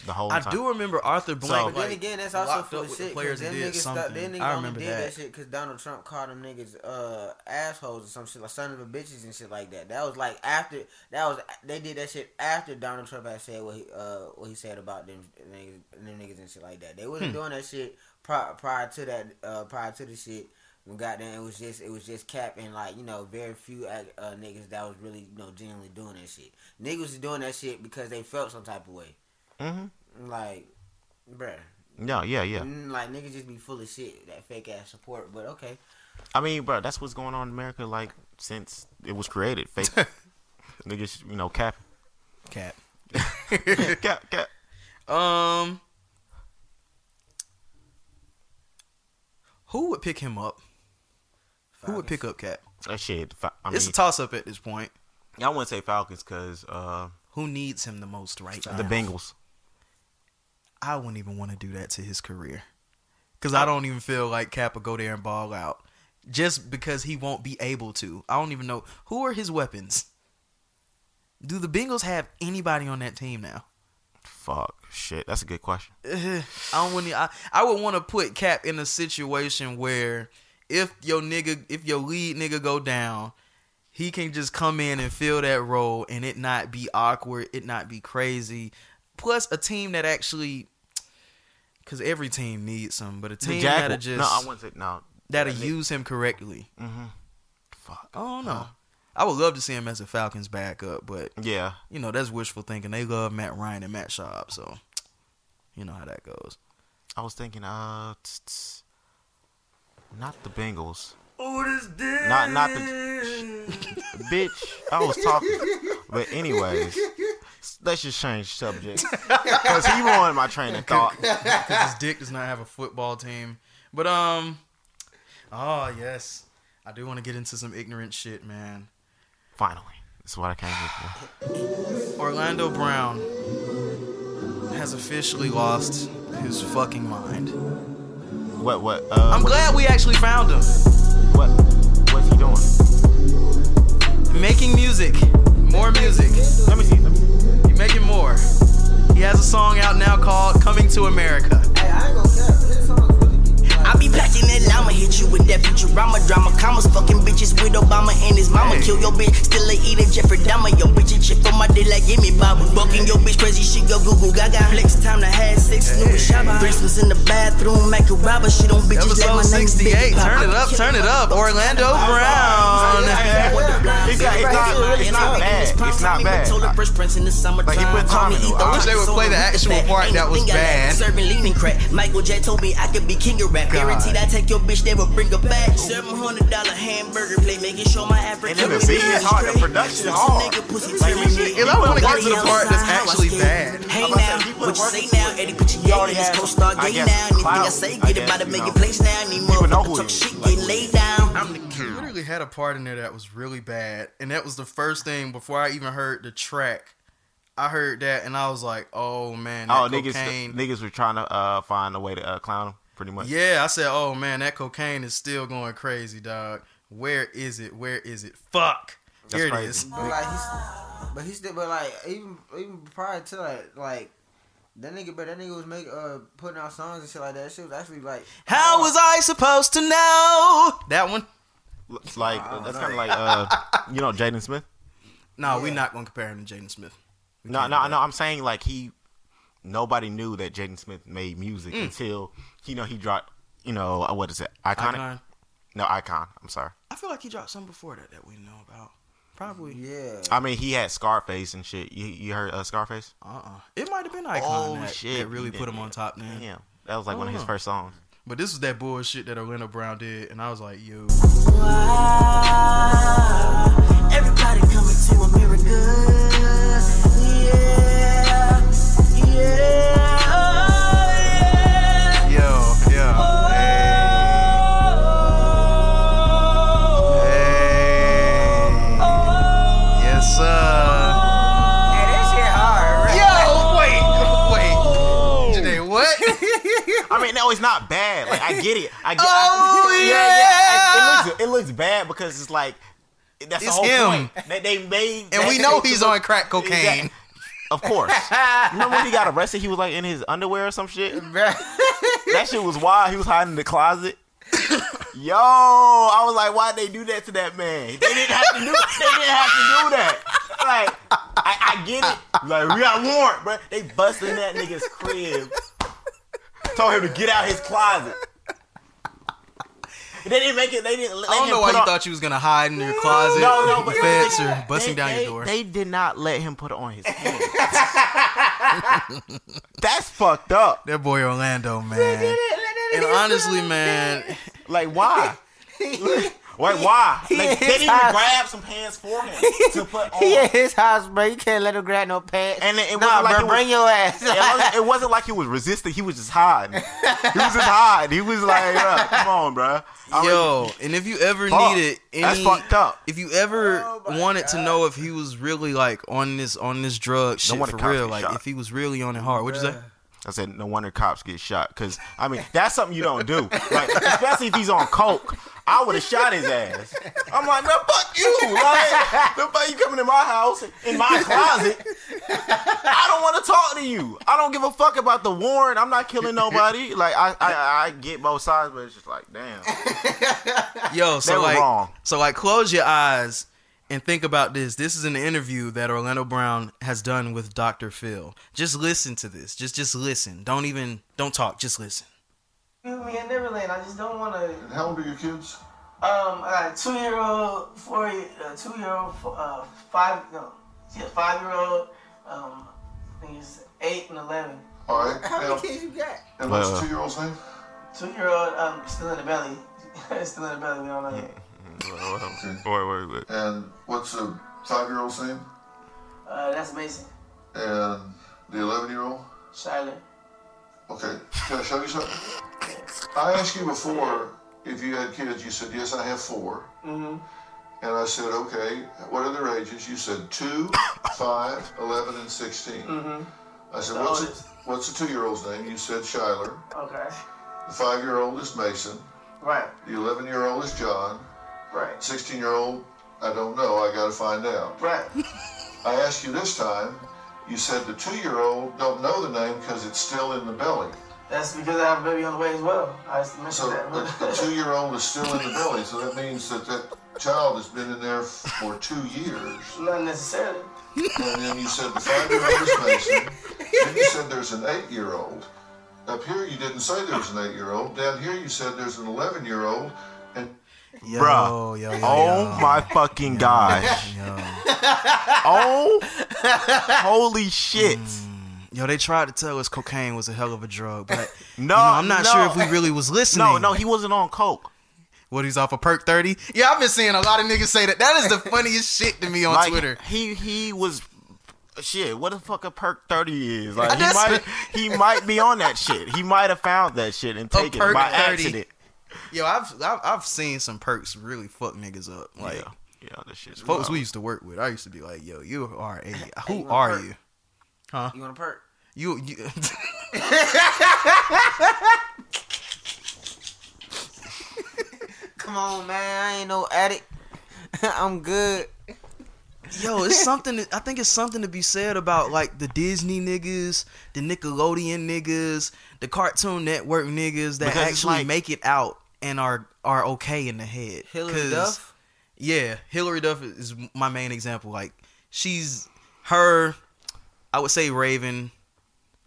the whole I time. do remember Arthur Blank. But then like, again, that's also locked full of shit. players Cause and them did niggas, something. stop, them niggas I only remember did that. that, shit because Donald Trump called them niggas uh, assholes or some shit like son of a bitches and shit like that. That was like after that was they did that shit after Donald Trump had said what he uh what he said about them niggas, them niggas and shit like that. They wasn't Hmm. doing that shit prior, prior to that uh prior to the shit. When goddamn it was just it was just Cap and like you know very few uh, uh, niggas that was really you know genuinely doing that shit. Niggas was doing that shit because they felt some type of way. Hmm Like, bruh. No, yeah, yeah. Like niggas just be full of shit, that fake ass support. But okay, I mean, bro, that's what's going on in America. Like since it was created, fake niggas, you know, cap, cap, cap, cap. Um, who would pick him up? Who would pick up Cap? That shit. I mean, It's a toss up at this point. I wouldn't say Falcons because uh, Who needs him the most right now? the Bengals. I wouldn't even want to do that to his career. Because I don't even feel like Cap will go there and ball out. Just because he won't be able to. I don't even know. Who are his weapons? Do the Bengals have anybody on that team now? Fuck, shit. That's a good question. I don't want. I, I would want to put Cap in a situation where if your nigga, if your lead nigga go down, he can just come in and fill that role, and it not be awkward, it not be crazy. Plus, a team that actually, because every team needs some, but a The team Jaguar- that'll just no, I wouldn't say no. that'll That- use him correctly. Mm-hmm. Fuck. I don't know. I would love to see him as a Falcons backup, but Yeah, you know that's wishful thinking. They love Matt Ryan and Matt Schaub, so you know how that goes. I was thinking, uh, tss, tss, not the Bengals, Oh, this dick. not not the bitch. I was talking, but anyways, let's just change subject because he ruined my train of thought. because his dick does not have a football team. But um, oh yes, I do want to get into some ignorant shit, man. Finally, that's what I came here for. Orlando Brown has officially lost his fucking mind. What? What? Uh, I'm what, glad we actually found him What? What's he doing? making music, more music. Let me see. Let me. He making more. He has a song out now called "Coming to America." hey, I be packing that llama, hit you with that Futurama drama. Commas fucking bitches with Obama and his mama. I kill your bitch, still a eater Jeffrey Dahmer. Your bitch a chip on my dick like gimme Bob. Bucking your bitch crazy shit, go Google Gaga. Flex time to have sex, new Shabba. Threesomes in the bathroom, make a robber. Shit on bitches like my name 68. Biggie Pop. Turn it up, turn it up. Orlando Brown. It's not, it's not, it's not bad. It's not bad. Like, he put time into it. I wish they would play the actual part that was bad. Serving leaning crack. Michael J told me I could be king of rap. Guaranteed I take your bitch, they will bring her back. Seven hundred dollar hamburger plate, making sure my African. And then the beat is hard, the production hard. Like, this shit- And I wanna get to the part that's actually bad. Hey I'm about say, now, what you say now? it. Eddie, put your He in this co-star I gay guess, now. Anything I say, get guess, about to you make know. place now. Any People motherfucker talk shit, get laid down. I'm the king. literally had a part in there that was really bad, and that was the first thing before I even heard the track. I heard that, and I was like, "Oh man, that Oh, niggas, cocaine." niggas were trying to uh, find a way to uh, clown him, pretty much. Yeah, I said, "Oh man, that cocaine is still going crazy, dog. Where is it? Where is it? Fuck. That's Here it crazy. is. But like he's, but he's still, but like even even prior to that, like that nigga, but that nigga was making uh putting out songs and shit like that. That shit was actually like How was I supposed to know that one? It's like I that's kind of like uh, you know, Jaden Smith. No, we're not gonna compare him to Jaden Smith. We No, no, no. I'm saying like he, nobody knew that Jaden Smith made music Mm. until you know he dropped. You know uh, what is it? Iconic? Icon. No, Icon. I'm sorry. I feel like he dropped some before that that we know about. Probably. yeah. I mean, he had Scarface and shit. You, you heard uh, Scarface? Uh uh It might have been Icon Oh, that, shit, that really put him on top then. Damn, that was like one of his Oh. first songs. But this was that bullshit that Orlando Brown did, and I was like, yo. Everybody coming to America. Yeah, I mean, no, it's not bad. Like I get it. I get. Oh, I, yeah. It, looks it looks bad because it's like that's It's the whole him. point. They, they made And we know he's on crack cocaine. Of course. Remember when he got arrested? He was like in his underwear or some shit. That shit was wild. He was hiding in the closet. Yo, I was like, why'd they do that to that man? They didn't have to do. They didn't have to do that. Like, I, I get it. Like, we got a warrant, bro. They busted in that nigga's crib. Told him to get out his closet. They didn't make it. They didn't. Let I don't know why you on- thought you was gonna hide in your closet, No, no, but the fence, they- or busting they- down they- your door. They did not let him put it on his. That's fucked up. that boy Orlando, man. And honestly, man, Like why? Wait, why? He Like, they is didn't even hot. grab some pants for him to put on. He in his house, bro. You can't let him grab no pants. And it- it nah, wasn't like bro, it was- bring your ass. It wasn't, it wasn't like he was resisting. He was just hiding. He was just hiding. He was like, "Yeah, "Come on, bro." I yo, and if you ever Fuck. needed any, That's fucked up. if you ever Oh my wanted to know if he was really like on this on this drug shit wonder for real, like shot. if he was really on it hard, what'd you say? I said, no wonder cops get shot. Cause I mean, that's something you don't do. Like, especially if he's on coke. I would have shot his ass. I'm like, no, fuck you. Like, the fuck you coming in my house, in my closet. I don't want to talk to you. I don't give a fuck about the warrant. I'm not killing nobody. Like, I, I, I get both sides, but it's just like, damn. Yo, so like, wrong. so like, close your eyes and think about this. This is an interview that Orlando Brown has done with Dr. Phil. Just listen to this. Just, just listen. Don't even, don't talk. Just listen. Excuse me in Neverland. I just don't want to. And how old are your kids? Um, I got a two-year-old, four, uh, two-year-old, uh, five, no, yeah, five-year-old. Um, I think it's eight and eleven. All right. How Now, many kids you got? and what's Uh, the two-year-old's name? Two-year-old, um, still in the belly. still in the belly. We don't know yet. Wait, wait, wait. And what's the five-year-old's name? Uh, that's Mason. And the eleven-year-old? Shiloh. Okay. Can I show you something? I asked you before if you had kids. You said yes, I have four. Mm-hmm. And I said, okay. What are their ages? You said two, five, 11, and sixteen. Mm-hmm. I said, what's the, what's the two-year-old's name? You said Shyler. Okay. The five-year-old is Mason. Right. The eleven-year-old is John. Right. Sixteen-year-old, I don't know. I got to find out. Right. I asked you this time. You said the two-year-old don't know the name because it's still in the belly. That's because I have a baby on the way as well. I just So mentioned the, that. the two-year-old is still in the belly. So that means that, that child has been in there for two years. Not necessarily. And then you said the five-year-old is Mason. Then you said there's an eight-year-old. Up here you didn't say there's an eight-year-old. Down here you said there's an eleven-year-old. And Yo, Bruh. yo, yo, oh yo. my fucking gosh. Yo. Oh, holy shit. Mm. Yo, they tried to tell us cocaine was a hell of a drug, but No, you know, I'm not no. sure if we really was listening. No, no, he wasn't on coke. What he's off a perk thirty? Yeah, I've been seeing a lot of niggas say that. That is the funniest shit to me on Like Twitter. he he was shit. What the fuck a perk thirty is? Like he might he might be on that shit. He might have found that shit and taken it by 30. accident. Yo, I've, I've I've seen some perks really fuck niggas up. Like yeah, yeah, that shit's folks wild. we used to work with, I used to be like, "Yo, you are a who you are perk? You? You want a perk? You you." Come on, man. I ain't no addict. I'm good. Yo, it's something. that- I think it's something to be said about like the Disney niggas, the Nickelodeon niggas, the Cartoon Network niggas that Because actually like- make it out and are are okay in the head. Hilary Duff. Yeah, Hilary Duff is my main example. Like she's her. I would say Raven.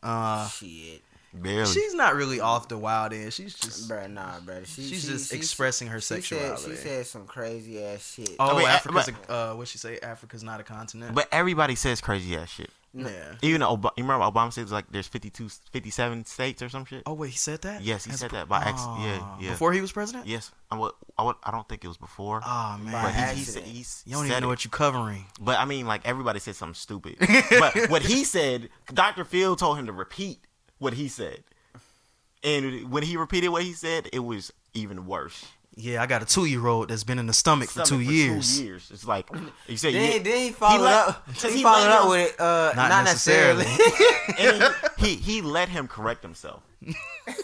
Uh, Shit, barely. she's not really off the wild end. She's just bruh, nah, bruh. She, she's she- just she- expressing her she said, sexuality. she said some crazy ass shit. oh, I mean, Africa's but- a, uh, what she say? Africa's not a continent. but everybody says crazy ass shit. Yeah. Even Ob- you remember Obama said like there's 52, 57 states or some shit. Oh wait, he said that. Yes, he As said that by accident. Aw, ah. yeah, yeah. Before he was president. Yes, I would, I would, I don't think it was before. Oh man, but he, he, said, he you don't even know it. what you're covering. But I mean, like everybody said something stupid. but what he said, Dr. Phil told him to repeat what he said, and when he repeated what he said, it was even worse. Yeah, I got a two year old that's been in the stomach, for, two, Stomach years. Two years. It's like he said. Then, yeah, then he followed let- up. He, he followed up with it. Uh, Not not, necessarily. and he, he he let him correct himself.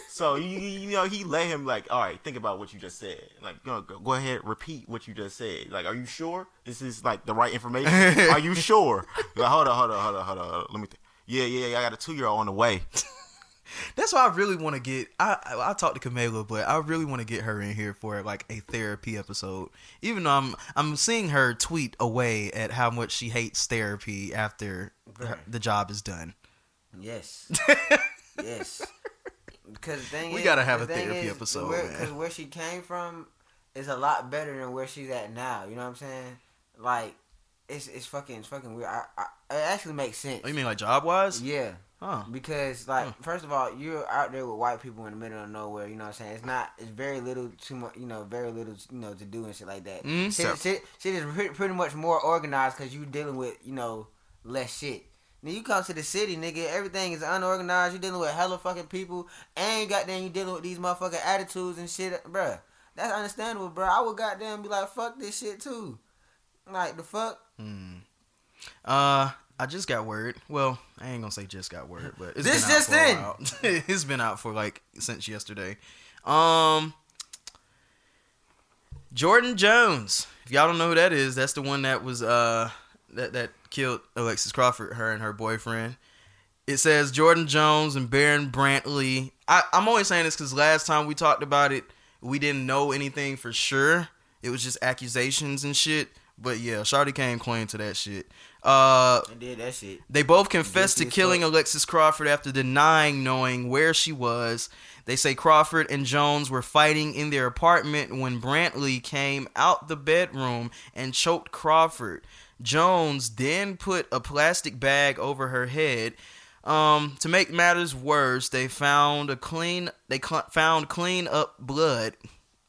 so you, you know he let him like, all right, think about what you just said. Like, you know, go, go ahead, repeat what you just said. Like, are you sure this is like the right information? are you sure? Like, hold on, hold on, hold on, hold on. hold on. Let me. Th- yeah, yeah, yeah, I got a two year old on the way. That's why I really want to get. I I, I talked to Camila, but I really want to get her in here for like a therapy episode. Even though I'm I'm seeing her tweet away at how much she hates therapy after her, the job is done. yes. yes. Because We is, gotta have a therapy is, episode, where. Because where she came from is a lot better than where she's at now. You know what I'm saying? Like, it's it's fucking it's fucking weird. I, I, it actually makes sense. Oh, you mean like job wise? Yeah. Huh. Because like first of all, you're out there with white people in the middle of nowhere. You know what I'm saying? It's not. It's very little too much. You know, very little. You know, to do and shit like that. Mm, shit, so- shit, shit is pretty, pretty much more organized because you're dealing with you know less shit. Then you come to the city, nigga. Everything is unorganized. You dealing with hella fucking people, and goddamn, you dealing with these motherfucking attitudes and shit, bruh. That's understandable, bruh. I would goddamn be like, fuck this shit too. Like the fuck. Hmm. Uh, I just got word. Well, I ain't gonna say just got word, but it's This just in. it's been out for like since yesterday. Um, Jordan Jones. If y'all don't know who that is, that's the one that was uh that that killed Alexis Crawford, her and her boyfriend. It says Jordan Jones and Barron Brantley. I, I'm only saying this because last time we talked about it, we didn't know anything for sure. It was just accusations and shit. But yeah, Shawty came clean to that shit. Uh, did that shit. they both confessed to killing fuck. Alexis Crawford after denying knowing where she was. They say Crawford and Jones were fighting in their apartment when Brantley came out the bedroom and choked Crawford. Jones then put a plastic bag over her head. Um, to make matters worse, they found a clean they cl- found clean up blood.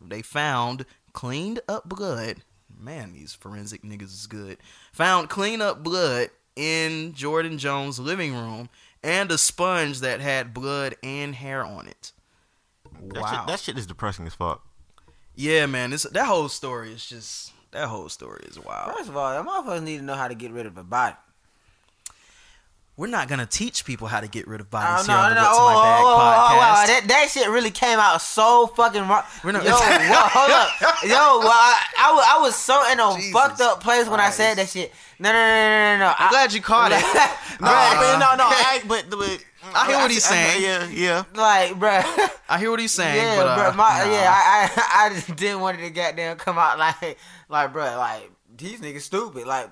They found cleaned up blood. Man, these forensic niggas is good. Found clean up blood in Jordan Jones' living room and a sponge that had blood and hair on it. That, Wow. shit, that shit is depressing as fuck. yeah, man, this that whole story is just that whole story is wild. First of all, that motherfuckers need to know how to get rid of a body. We're not gonna teach people how to get rid of Oh, bodies no, here on no, the no. What's Oh, in My Bag oh, oh, oh, wow. That, that shit really came out so fucking wrong. We're not- Yo, whoa, hold up. Yo, well, I, I, was, I was so in a Jesus fucked up place when I Christ. said that shit. No, no, no, no, no, no. I'm glad you caught it. No, Bruh. but no, no. I, but, but I hear what he's I- I- saying. Yeah, yeah. Like, bruh. I hear what he's saying, yeah, but uh, bruh, my, nah. yeah, I, I, I just didn't want it to goddamn come out like, like, bruh, like these niggas stupid. Like,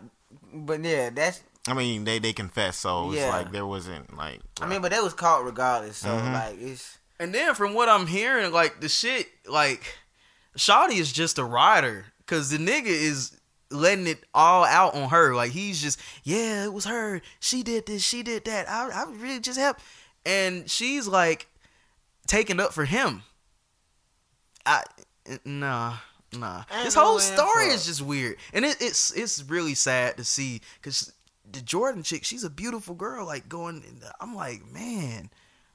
but yeah, that's. I mean, they they confess, so Yeah. it's like there wasn't like. I mean, but they was caught regardless. So Mhm. like, it's. And then from what I'm hearing, like the shit, like Shawty is just a rider because the nigga is letting it all out on her. Like he's just, yeah, it was her. She did this. She did that. I, I really just helped. And she's like taking up for him. I nah. Nah, Ain't this whole way story is just weird, and it, it's it's really sad to see because the Jordan chick, she's a beautiful girl. Like going, in the, I'm like, man,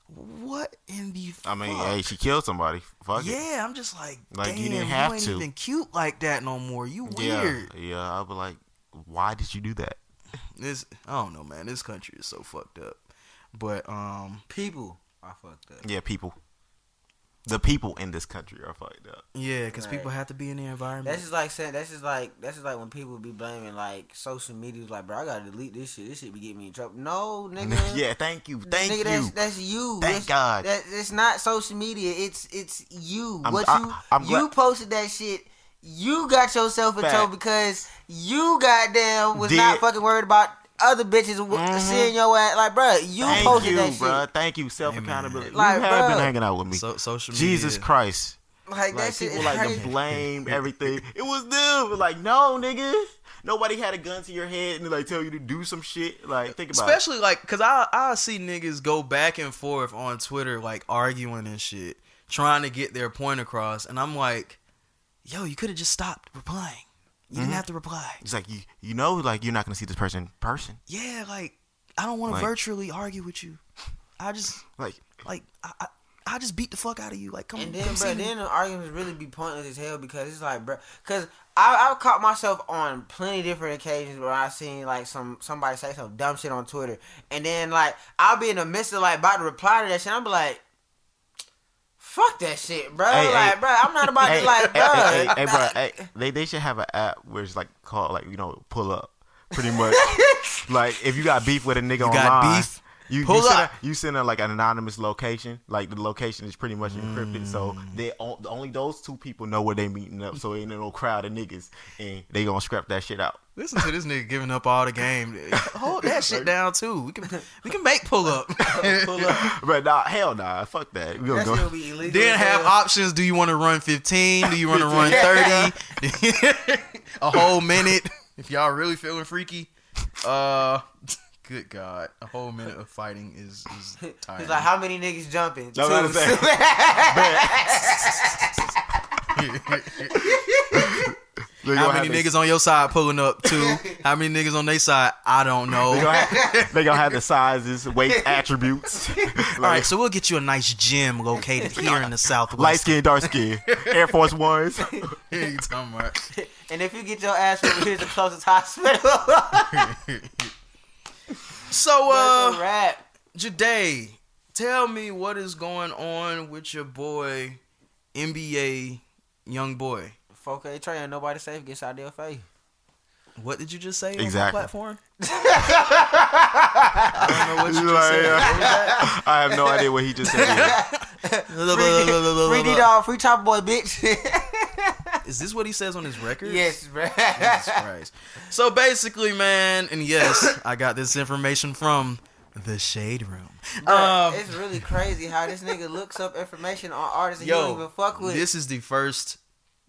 what in the? I mean, hey, she killed somebody. Fuck it. Yeah, I'm just like, Like, damn, you you, didn't have ain't to. even cute like that no more. You weird. Yeah, yeah. I'll be like, why did you do that? This, I don't know, man. This country is so fucked up. But um, People are fucked up. Yeah, people. The people in this country are fucked up. yeah, because Right. people have to be in the environment. That's just like saying. That's just like. That's just like when people be blaming like social media. Like, bro, I gotta delete this shit. This shit be getting me in trouble. No, nigga. yeah, thank you, thank nigga, you. That's, that's you. Thank That's- God. That, it's not social media. It's it's you. I'm- what I- you I'm you glad- posted that shit. You got yourself in Fact. trouble because you goddamn was Did- not fucking worried about other bitches w Mhm. seeing your ass. Like, bro, you Thank posted you, that bruh. shit. Thank you, self accountability. Like, you have been hanging out with me. so, social media. Jesus Christ. Like, that Like shit people is like crazy. to blame everything. It was them. Like, no, nigga. Nobody had a gun to your head and like tell you to do some shit. Like, think about Especially like, cause I I see niggas go back and forth on Twitter like arguing and shit, trying to get their point across, and I'm like, yo, you could have just stopped replying. You Mm-hmm. didn't have to reply. It's like you you know like you're not gonna see this person in person. Yeah, like I don't want Like- to virtually argue with you. I just Like like I, I I just beat the fuck out of you. Like come And come then, see bro, me. then the arguments really be pointless as hell because it's like, bro, because I I've caught myself on plenty different occasions where I've seen like some somebody say some dumb shit on Twitter, and then like I'll be in the midst of like about to reply to that shit, I'm be like, fuck that shit, bro. Hey, like, hey. bro, I'm not about hey, to like, hey, bro. hey, hey, hey, bro, hey, they they should have an app where it's like called like you know pull up, pretty much. like if you got beef with a nigga You online, got beef? You, Pull you send up. A, you send a, like an anonymous location, like the location is pretty much encrypted, so Mm. they only those two people know where they meeting up. So ain't no crowd of niggas, and they gonna scrap that shit out. Listen to this nigga giving up all the game. Hold that shit down too. We can we can make pull up. Pull up. But nah, hell nah, fuck that. We gonna That shit go. will be illegal. then as have hell. options. Do you want to run 15? Do you want to run 30? a whole minute. If y'all really feeling freaky. Uh good god. A whole minute of fighting is, is tiring. He's like, how many niggas jumping? No, no, Two. no, They How many have they- niggas on your side pulling up? Two. How many niggas on their side? I don't know. They gonna, have, they gonna have the sizes, weight, attributes. All right, so we'll get you a nice gym located here in the Southwest. light skin, dark skin, Air Force Ones. Here you talking about? And if you get your ass over here's the closest hospital. So, That's uh, wrap. Jade, tell me what is going on with your boy, NBA YoungBoy. 4K Trey and nobody safe gets out of their face. What did you just say Exactly. on my platform? I don't know what you just Like, said. uh, What was that? I have no idea what he just said. Free D dog, free chopper boy, bitch. Is this what he says on his record? yes, bro. Jesus Christ. So basically, man, and yes, I got this information from the Shade Room. Um, it's really crazy how this nigga looks up information on artists and you don't even fuck with. this is the first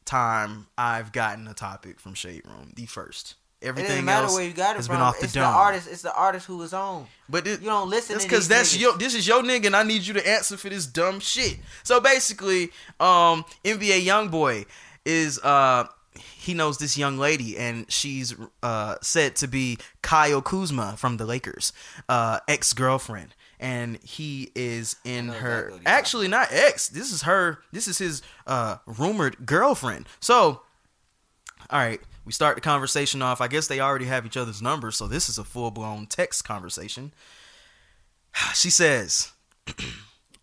time I've gotten a topic from Shade Room. The first. it Everything doesn't matter else where you got it has from. been off the it's dome. the artist. It's the artist who was on. But it, You don't listen. To because that's niggas. your this is your nigga and I need you to answer for this dumb shit. So basically, um NBA YoungBoy is uh he knows this young lady and she's uh said to be Kyle Kuzma from the Lakers, uh ex-girlfriend. And he is in her exactly actually not ex. This is her this is his uh rumored girlfriend. So all right, we start the conversation off. I guess they already have each other's numbers, so this is a full blown text conversation. She says,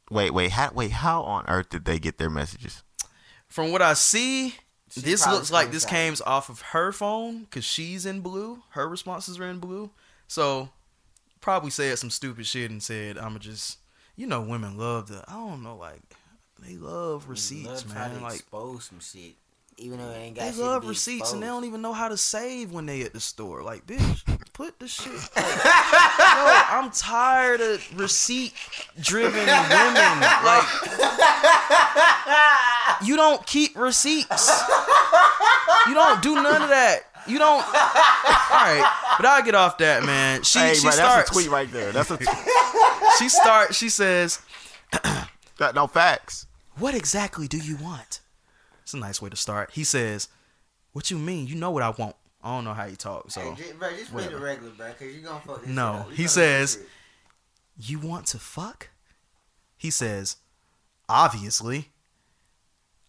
Wait, wait, how, wait. How on earth did they get their messages? From what I see, She this looks like this came off of her phone because she's in blue. Her responses are in blue. So probably said some stupid shit and said, "I'ma just you know, women love the. I don't know, like they love receipts, Love try man. to Like expose some shit, even though it ain't got they love receipts and they don't even know how to save when they at the store. Like, bitch, put the shit. Like, I'm tired of receipt driven women. Like, you don't keep receipts. You don't do none of that. You don't. All right, but I'll get off that, man. She Hey, she bro, starts. that's a tweet right there. That's a tweet. She starts. She says, Got no facts. "What exactly do you want?" It's a nice way to start. He says, "What you mean? You know what I want." I don't know how you talk, so. Hey, j- bro, just whatever. the regular, bro, cause you gonna fuck this No. He says-. You want to fuck? He says, Obviously.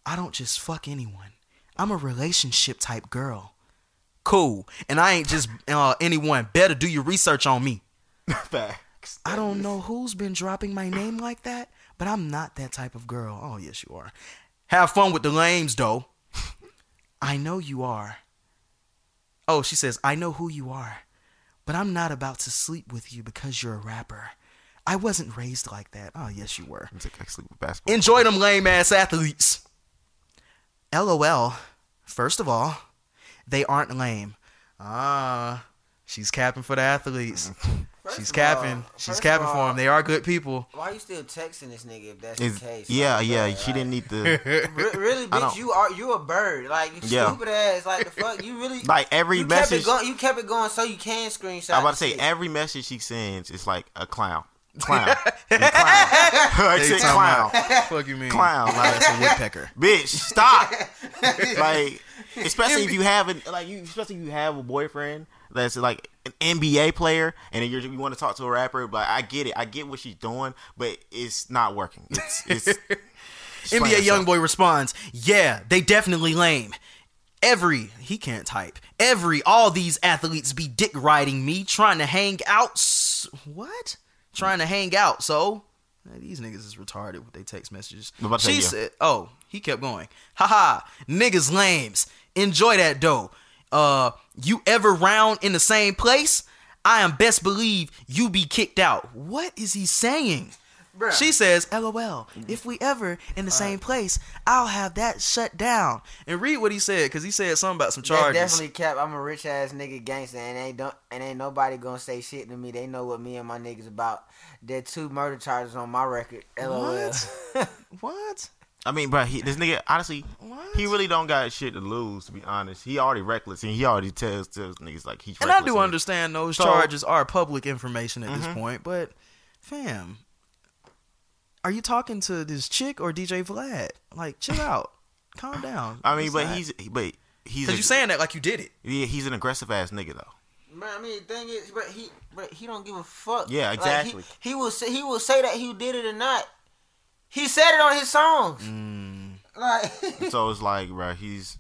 I don't just fuck anyone. I'm a relationship type girl. Cool. And I ain't just uh, anyone. Better do your research on me. Facts. I don't know who's been dropping my name like that, but I'm not that type of girl. Oh, yes, you are. Have fun with the lames, though. I know you are. Oh, she says, I know who you are, but I'm not about to sleep with you because you're a rapper. I wasn't raised like that. Oh, yes, you were. I'm sick of sleep with basketball. Enjoy them lame ass athletes. LOL. First of all, they aren't lame. Ah, she's capping for the athletes. First she's capping. all- she's first of capping for all, them. They are good people. Why are you still texting this nigga if that's Is- the case? yeah, Like, yeah. bro, She like, didn't need to. Re- really, bitch, don't- you are you a bird. Like you Yeah. stupid ass. Like the fuck, you really Like every you message. Kept it going, you kept it going so you can screenshot. I'm about to say shit. every message she sends is like a clown. Clown. And clown. like They said clown. Fuck you mean? Clown. Like, That's a woodpecker. bitch, stop. like, especially if you have an, like you, especially if you have a boyfriend that's like an NBA player, and you're, you want to talk to a rapper. But I get it. I get what she's doing, but it's not working. It's it's. NBA herself. young boy responds, "Yeah, they definitely lame. Every he can't type. Every all these athletes be dick riding me, trying to hang out. What? Trying to hang out. So these niggas is retarded with their text messages. She said, "Oh, he kept going. Haha, niggas lames. Enjoy that dough. Uh, you ever round in the same place? I am best believe you be kicked out. What is he saying?" Bruh. She says, LOL, if we ever in the same place, I'll have that shut down. And read what he said, because he said something about some That's charges. definitely cap. I'm a rich ass nigga gangster, and ain't don't and ain't nobody gonna say shit to me. They know what me and my niggas about. There two murder charges on my record. LOL. What? I mean, bro, he, this nigga honestly, What? He really don't got shit to lose. To be honest, he already reckless, and he already tells tells niggas like he's. And I reckless do understand those So- Mm-hmm. charges are public information at this point, but fam, are you talking to this chick or DJ Vlad? Like, chill out. Calm down. I mean, It's but not- he's but he's Cause a, you saying that like you did it. yeah, he's an aggressive ass nigga though. But I mean, the thing is, but he, but he don't give a fuck. Yeah, Like, exactly. he, he will say he will say that he did it or not. He said it on his songs. Mm. Like, so it's like, bro, he's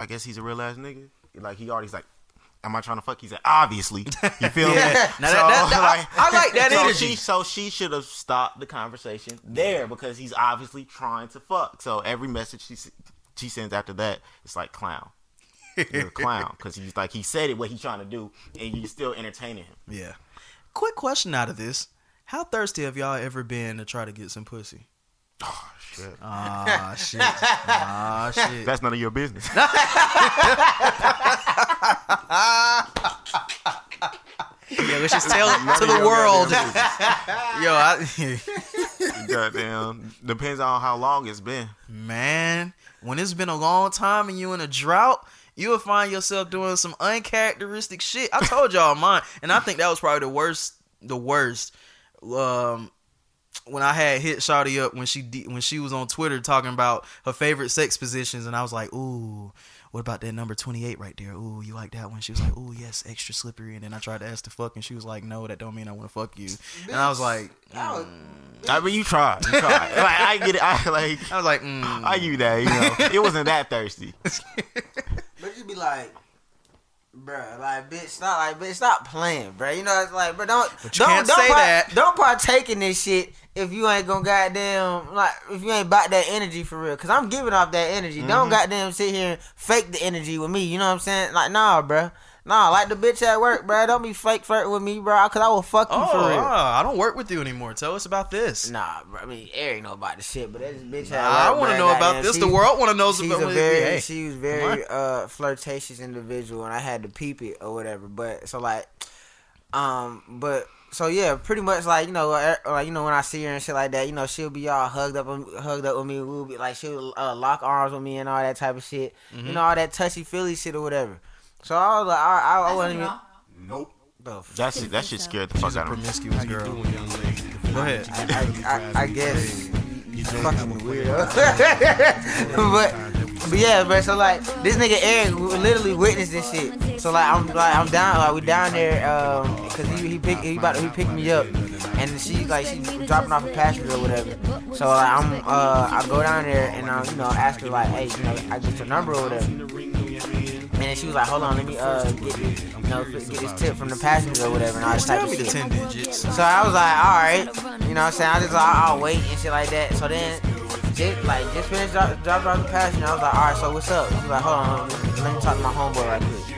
I guess he's a real ass nigga. Like he already's like, am I trying to fuck? He said, obviously. You feel me? Yeah. Now that- that- that- I- I like that so energy. She, so she should have stopped the conversation there because he's obviously trying to fuck. So every message she she sends after that, it's like clown. You're a clown because he's like he said it what he's trying to do, and you're still entertaining him. Yeah. Quick question out of this: How thirsty have y'all ever been to try to get some pussy? Oh, Shit, Ah shit. Ah shit. that's none of your business. Yeah, let's just tell to the world. Yo, I, Goddamn, depends on how long it's been. man, when it's been a long time and you in a drought, you will find yourself doing some uncharacteristic shit. I told y'all mine, and I think that was probably the worst. The worst. Um, when I had hit Shawty up when she de- when she was on Twitter talking about her favorite sex positions, and I was like, ooh. What about that number 28 right there? Ooh, you like that one? She was like, ooh, yes, extra slippery. And then I tried to ask to fuck, and she was like, no, that don't mean I want to fuck you. And I was like, I I mean, you tried, you tried. like, I get it. I like. I was like, mm. I give you that. You know, it wasn't that thirsty. But you'd be like, bruh, like bitch, stop, like bitch, stop playing, bruh. You know, it's like, but don't, don't, don't say part- that. Don't partake in this shit if you ain't gonna goddamn like if you ain't about that energy for real. Cause I'm giving off that energy. Mm-hmm. Don't goddamn sit here and fake the energy with me. You know what I'm saying? Like, nah, bruh. Nah, like the bitch at work, bro. Don't be fake flirting with me, bro. Cause I will fuck you Oh, for real. ah, I don't work with you anymore. Tell us about this. Nah, bro. I mean, Eric know about the shit, but that bitch at I work, want to know about this. she- The world want to know She's about very, Hey, she was very uh flirtatious individual, and I had to peep it or whatever. But so like, um, but so yeah, pretty much like you know, uh, like you know when I see her and shit like that, you know she'll be all hugged up, hugged up with me. We'll be like she'll uh, lock arms with me and all that type of shit. Mm-hmm. You know all that touchy feely shit or whatever. So I was like, I, I, I wasn't even. Nope. The f- That shit, that shit scared the fuck out of me. promiscuous girl. Go ahead. I, I, I guess you fucking weirdo. but but yeah, bro. So like this nigga Eric w- literally witnessed this shit. So like I'm like I'm down like we down there um because he he pick he about to, he picked me up and she like she dropping off a passenger or whatever. So like I'm uh I go down there and I you know ask her like hey you know I get your number or whatever. She was like, hold on, let me uh get you know, get this tip from the passenger or whatever, and all this type of me the shit. ten digits. So I was like, all right, you know what I'm saying? I just like, I'll wait and shit like that. So then, just like, just finished drop, dropping off the passenger. I was like, all right, so what's up? She was like, hold on, let me talk to my homeboy right quick.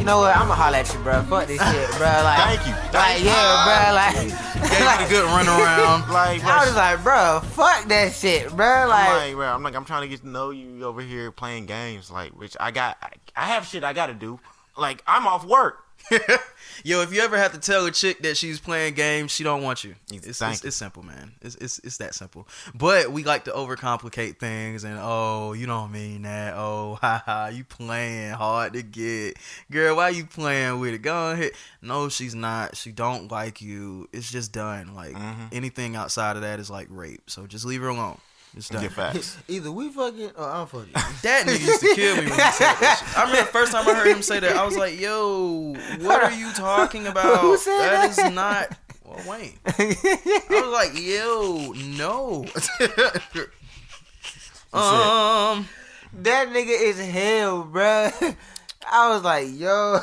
You know what? I'ma holler at you, bro. Fuck this shit, bro. Like, Thank you. Like, you. yeah, bro. Like, Gave me the good run around. Like, I was just like, bro, fuck that shit, bro. I'm Like, like, bro, I'm like, I'm trying to get to know you over here playing games, like, which I got, I, I have shit I gotta do. Like, I'm off work. Yo, if you ever have to tell a chick that she's playing games, she don't want you. It's, it's, it's simple, man. It's, it's it's that simple. But we like to overcomplicate things, and oh, you don't mean that. Oh, haha, you playing hard to get, girl. Why you playing with it? Go ahead. No, she's not. She don't like you. It's just done. Like Mm-hmm. anything outside of that is like rape. So just leave her alone. It's done. Get facts. either we fucking or I'm fucking. That nigga used to kill me when he said that shit. I remember the first time I heard him say that, I was like, yo, what are you talking about? Who said that that? is not well Wayne. I was like, yo, no. um that nigga is hell, bro. I was like, yo.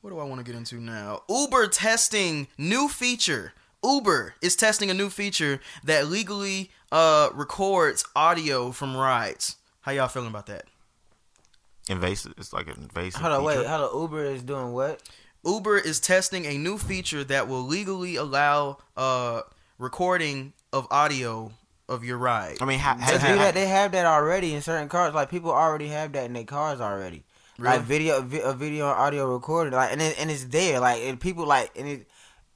what do I want to get into now? Uber testing new feature. Uber is testing a new feature that legally uh records audio from rides. How y'all feeling about that? Invasive. It's like an invasive. Hold on, wait. feature. Hold on. Uber is doing what? Uber is testing a new feature that will legally allow uh recording of audio of your ride. I mean, ha, They has do that. They have that already in certain cars. Like people already have that in their cars already. Really? Like video, vi- a video, audio recorded. Like and it, and it's there. Like and people like and it.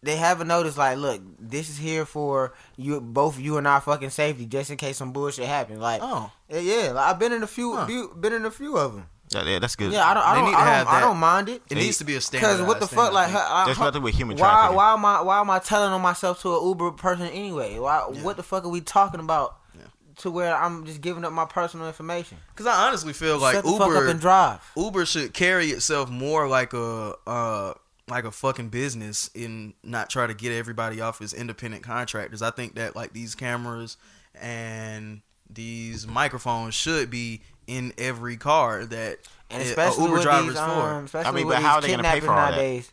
They have a notice like, look, this is here for you, both you and our fucking safety, just in case some bullshit happens. Like, Oh. yeah, yeah. Like, I've been in a few, Huh. been in a few of them. yeah, yeah, that's good. Yeah, I don't, I They don't, need to I don't, I don't mind it. It needs to be a standard. Because what the fuck, like, I, There's nothing with human why, trafficking. why am I, why am I telling on myself to an Uber person anyway? Why, what the fuck are we talking about? To where I'm just giving up my personal information. Because I honestly feel like Shut the fuck up Uber and drive. Uber should carry itself more like a uh like a fucking business and not try to get everybody off as independent contractors. I think that like these cameras and these microphones should be in every car that And a- a especially Uber with driver's these, for. um, especially mean, but how are they gonna pay kidnapping for all that? nowadays.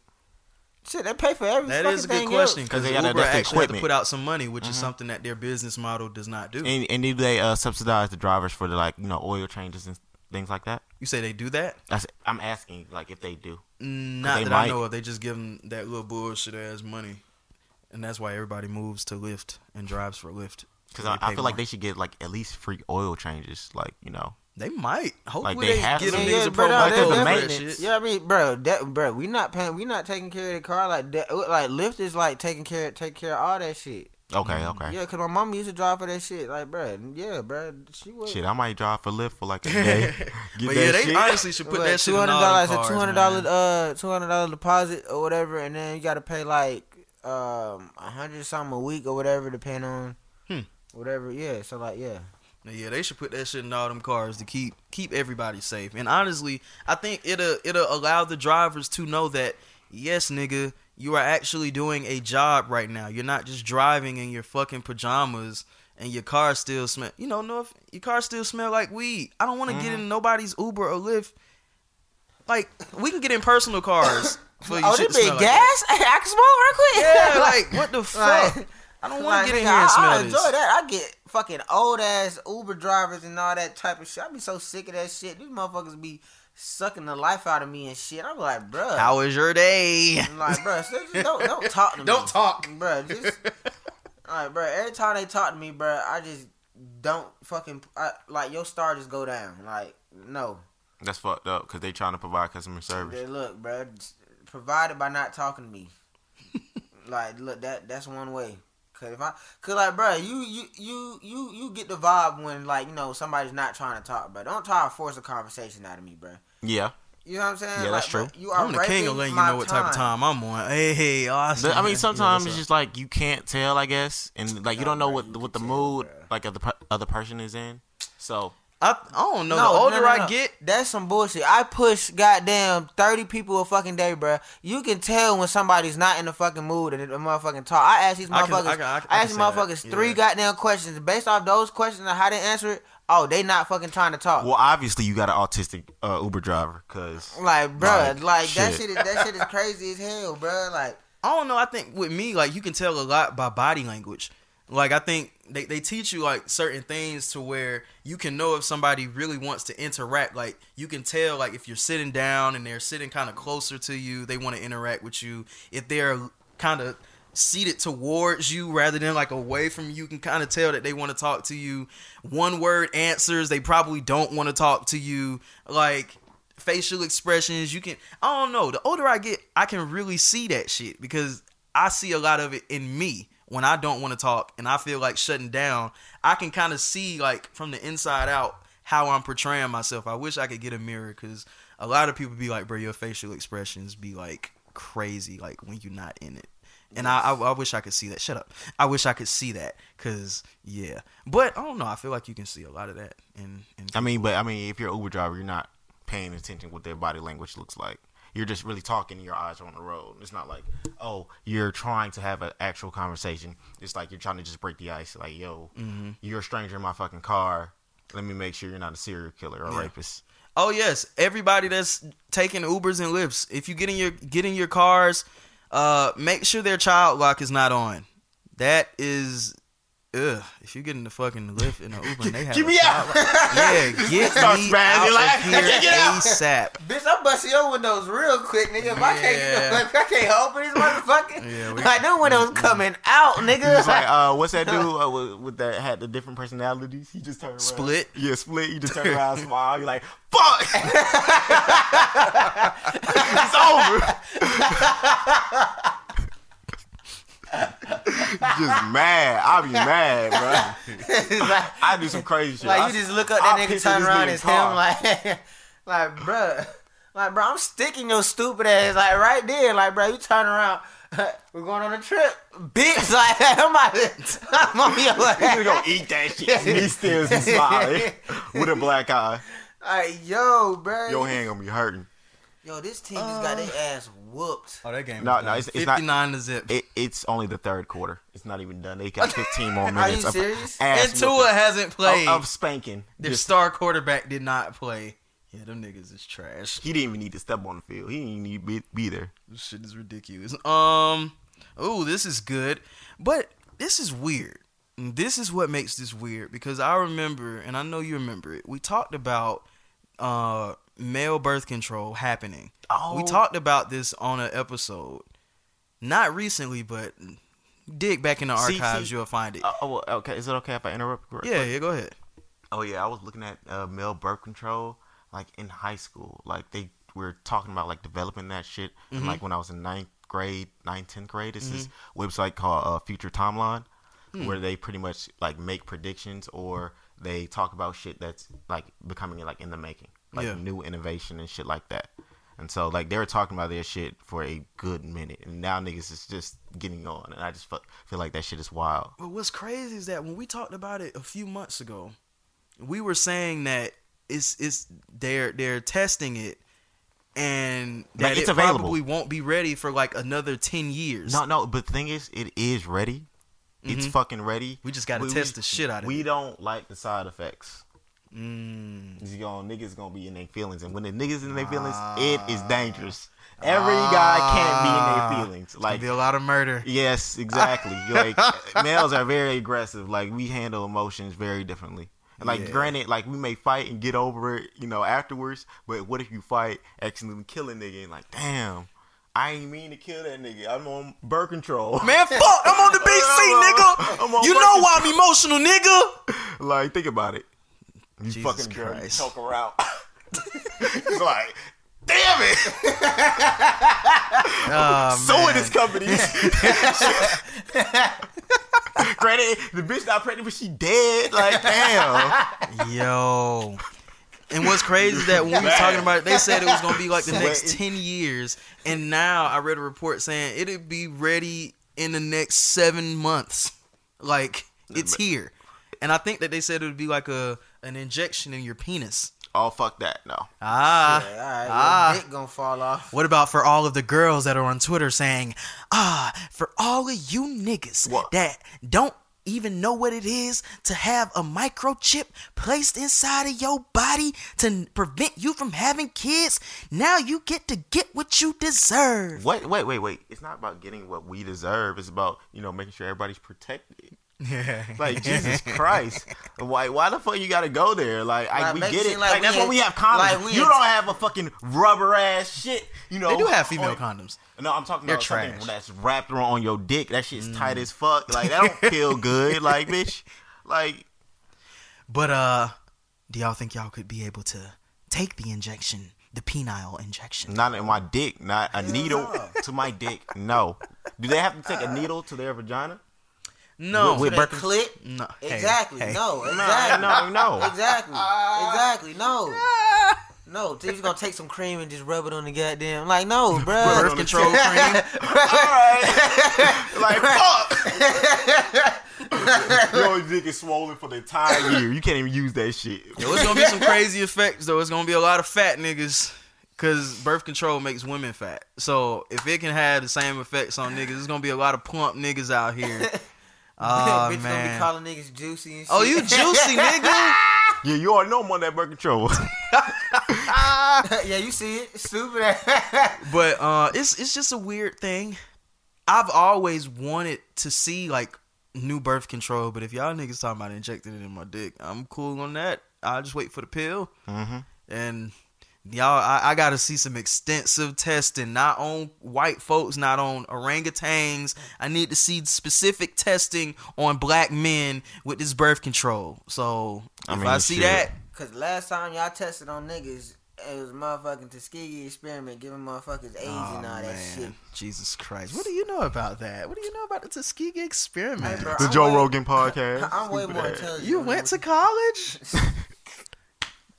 Shit, they pay for everything. That is a good question because they got Uber that- that's the actually have to put out some money, which is something that their business model does not do. And, and do they uh, subsidize the drivers for the like you know oil changes and things like that? you say they do that? That's I'm asking like if they do. Not they that I know of. They just give them that little bullshit ass money, and that's why everybody moves to Lyft and drives for Lyft. Because I, I pay feel like they should get like at least free oil changes. Like you know, They might. Hopefully Like, they they, have get to. them Yeah, yeah, bro, no, bono they- for maintenance. Yeah, I mean, bro, that, bro, we not paying, we not taking care of the car like that. Like Lyft is like taking care, take care of all that shit. Okay, okay. Yeah, cause my mom used to drive for that shit. Like, bro, yeah, bro, she was. Shit, I might drive for Lyft for like a day. Get But yeah, they shit. honestly should put that shit two in hundred all them dollars, a two hundred dollar, uh, two hundred dollar deposit or whatever, and then you got to pay like um a hundred something a week or whatever, depending on Hmm. whatever. Yeah, so like, yeah, Yeah, they should put that shit in all them cars to keep keep everybody safe. And honestly, I think it'll it'll allow the drivers to know that yes, nigga, you are actually doing a job right now. You're not just driving in your fucking pajamas and your car still smell. You know, no, if your car still smell like weed. I don't want to get Mm-hmm. in nobody's Uber or Lyft. Like we can get in personal cars for you oh, this big like gas. I can smoke real quick. Yeah, like what the fuck? Like, I don't want to get in here and I, smell I this. enjoy that. I get fucking old ass Uber drivers and all that type of shit. I be so sick of that shit. These motherfuckers be sucking the life out of me and shit. I'm like, bruh. How was your day? I'm like, bruh, so just don't don't talk to me. Don't talk. bruh. Just like, bruh. Every time they talk to me, bruh, I just don't fucking I, like your star just go down. Like, no. That's fucked up because they trying to provide customer service. Hey, look, bruh. just Provided by not talking to me. like, look, that that's one way. Cause if I, cause like, bruh, you you you you you get the vibe when like you know somebody's not trying to talk, but don't try to force a conversation out of me, bruh. Yeah, You know what I'm saying? Yeah, that's Like, true. You are I'm the king of raping letting you know what type of time I'm on. Hey, hey, oh, Austin. But, I mean sometimes what's it's just like you can't tell, I guess, and like you don't know bro, what you what the can tell, mood bro. like of the other person is in. So I, I don't know. the older I get, that's some bullshit. I push goddamn thirty people a fucking day, bro. You can tell when somebody's not in the fucking mood and the motherfucking talk. I ask these I can- motherfuckers, I I, can- I can- ask I these can say that, motherfuckers three yeah. goddamn questions. Based off those questions and how they answer it, oh, they not fucking trying to talk. well, obviously you got an autistic uh, Uber driver because Like, bruh, Like, like, that shit. shit. Is, that shit is crazy as hell, bruh. Like, I don't know. I think with me, like you can tell a lot by body language. Like I think they, they teach you like certain things to where you can know if somebody really wants to interact. Like you can tell like if you're sitting down and they're sitting kind of closer to you, they want to interact with you. If they're kind of seated towards you rather than like away from you, you can kind of tell that they want to talk to you. One word answers, they probably don't want to talk to you. Like facial expressions, you can I don't know. The older I get, I can really see that shit because I see a lot of it in me when I don't want to talk and I feel like shutting down. I can kind of see like from the inside out how I'm portraying myself. I wish I could get a mirror because a lot of people be like, bro, your facial expressions be like crazy, like when you're not in it. And I, I, I wish I could see that. Shut up. I wish I could see that, cause yeah. But I don't know. I feel like you can see a lot of that. In, in I mean, but I mean, if you're an Uber driver, you're not paying attention what their body language looks like. You're just really talking. Your eyes are on the road. It's not like, oh, you're trying to have an actual conversation. It's like you're trying to just break the ice. Like, yo, Mm-hmm. you're a stranger in my fucking car. Let me make sure you're not a serial killer or Yeah. rapist. Oh yes, everybody that's taking Ubers and Lyfts. If you get in your get in your cars, uh, make sure their child lock is not on. That is, ugh. If you get in the fucking Lyft and the Uber and they have Get a me out. yeah, get Start me out like, of I here can't get out. ASAP. bitch, I'm busting your windows real quick, nigga. If I can't, Yeah. if I can't open these motherfuckers, Yeah, we- like them windows coming out, nigga. It's like, uh, what's that dude uh, with, with that had the different personalities? He just turned around. Split? Yeah, split. You just turn around, smile. You're like, fuck. it's over. Just mad. I'll be mad, bro. Like, I do some crazy shit. like I- you just look up I'll that nigga, turn around, nigga it's him. Like, like, bruh, like, bro, I'm sticking your stupid ass, like, right there, like, bro, you turn around. We're going on a trip, bitch. Like I'm out. I'm on your He's ass. gonna eat that shit. And he still is smiling with a black eye. Like, yo, bro. Your hand gonna be hurting. Yo, this team just got their uh, ass whooped. Oh, that game. No, no, done. it's- it's not- 59 to zip. It, it's only the third quarter. It's not even done. They got 15 more Are minutes. you of serious? ass and Tua whooping. hasn't played. of, of spanking. Their Just- star quarterback did not play. Yeah, them niggas is trash. he didn't even need to step on the field. He didn't even need to be, be there. This shit is ridiculous. Um, oh, this is good, but this is weird. And This is what makes this weird because I remember, and I know you remember it. We talked about uh male birth control happening. Oh. We talked about this on an episode, not recently, but dig back in the See, archives, see, you'll find it. Uh, oh, well, okay. Is it okay if I interrupt? real yeah, yeah, go ahead. Oh yeah, I was looking at uh, male birth control like in high school. Like they were talking about like developing that shit. And like when I was in ninth grade, ninth, tenth grade, it's this website called uh, Future Timeline, where they pretty much like make predictions or they talk about shit that's like becoming like in the making, like Yeah. new innovation and shit like that. And so like they were talking about their shit for a good minute, and now niggas is just getting on, and I just fu- feel like that shit is wild. But what's crazy is that when we talked about it a few months ago, we were saying that it's it's they're they're testing it and that Like, it's it available. probably won't be ready for like another ten years. No, no, but the thing is, it is ready. It's fucking ready. Mm-hmm. We just gotta test the shit out of We it. We don't like the side effects. Mm. You know, niggas gonna be in their feelings, and when the niggas in their feelings, it is dangerous. Every guy can't be in their feelings. Like be a lot of murder. Yes, exactly. like males are very aggressive. Like we handle emotions very differently. And like Yeah. granted, like we may fight and get over it, you know, afterwards. But what if you fight, accidentally kill a nigga, and like, damn, I ain't mean to kill that nigga. I'm on birth control. Man, fuck! I'm on the BC, nigga. You know why I'm emotional, nigga. like, think about it. You Jesus fucking girl, you Christ. choke her out. it's like, damn it. Oh, So man. in this company. Granted, the bitch not pregnant, but she dead. Like, damn. Yo. And what's crazy is that when we were talking about it, they said it was gonna be like the next ten years, and now I read a report saying it'll be ready in the next seven months. Like it's here, and I think that they said it would be like a an injection in your penis. Oh, fuck that. No. Ah, All right, ah. your dick gonna fall off. What about for all of the girls that are on Twitter saying, ah, for all of you niggas What? that don't even know what it is to have a microchip placed inside of your body to prevent you from having kids, now you get to get what you deserve. Wait, wait, wait, wait. It's not about getting what we deserve. It's about, you know, making sure everybody's protected. Like, Jesus Christ. Why why the fuck you gotta go there? Like, I, we get it it. Like, like we that's why we have condoms. like we you don't have a fucking rubber ass shit, you know. They do have female on- condoms. No, I'm talking They're about something trash. Mm. that's wrapped around on your dick. That shit's tight as fuck. Like, that don't feel good. Like, bitch. Like, But uh, do y'all think y'all could be able to take the injection, the penile injection? not in my dick. Not a needle to my dick. No. Do they have to take a needle to their vagina? No, With- That clip. no. Exactly. hey. No. No, Exactly. no, no. Exactly. Ah. Exactly. No. Ah. No, they just gonna take some cream and just rub it on the goddamn. Like, no, bro. Birth control cream. All right. like fuck. Your dick is swollen for the entire year. You can't even use that shit. Yo, it's gonna be some crazy effects though. It's gonna be a lot of fat niggas. Cause birth control makes women fat. So if it can have the same effects on niggas, it's gonna be a lot of plump niggas out here. Oh Bitch gonna be man. calling niggas juicy and shit. Oh, you juicy nigga. Yeah, you already know I'm on that birth control. yeah, you see it. Stupid. But uh it's it's just a weird thing. I've always wanted to see like new birth control, but if y'all niggas talking about injecting it in my dick, I'm cool on that. I'll just wait for the pill. mm-hmm. And y'all, I, I got to see some extensive testing, not on white folks, not on orangutans. I need to see specific testing on black men with this birth control. So I if mean, I see shit. that, Cause last time y'all tested on niggas, it was motherfucking Tuskegee experiment giving motherfuckers AIDS oh, and all that shit. Jesus Christ, what do you know about that? What do you know about the Tuskegee experiment? Hey, bro, The I'm Joe way- Rogan podcast. I'm way more ass. intelligent. you went to college?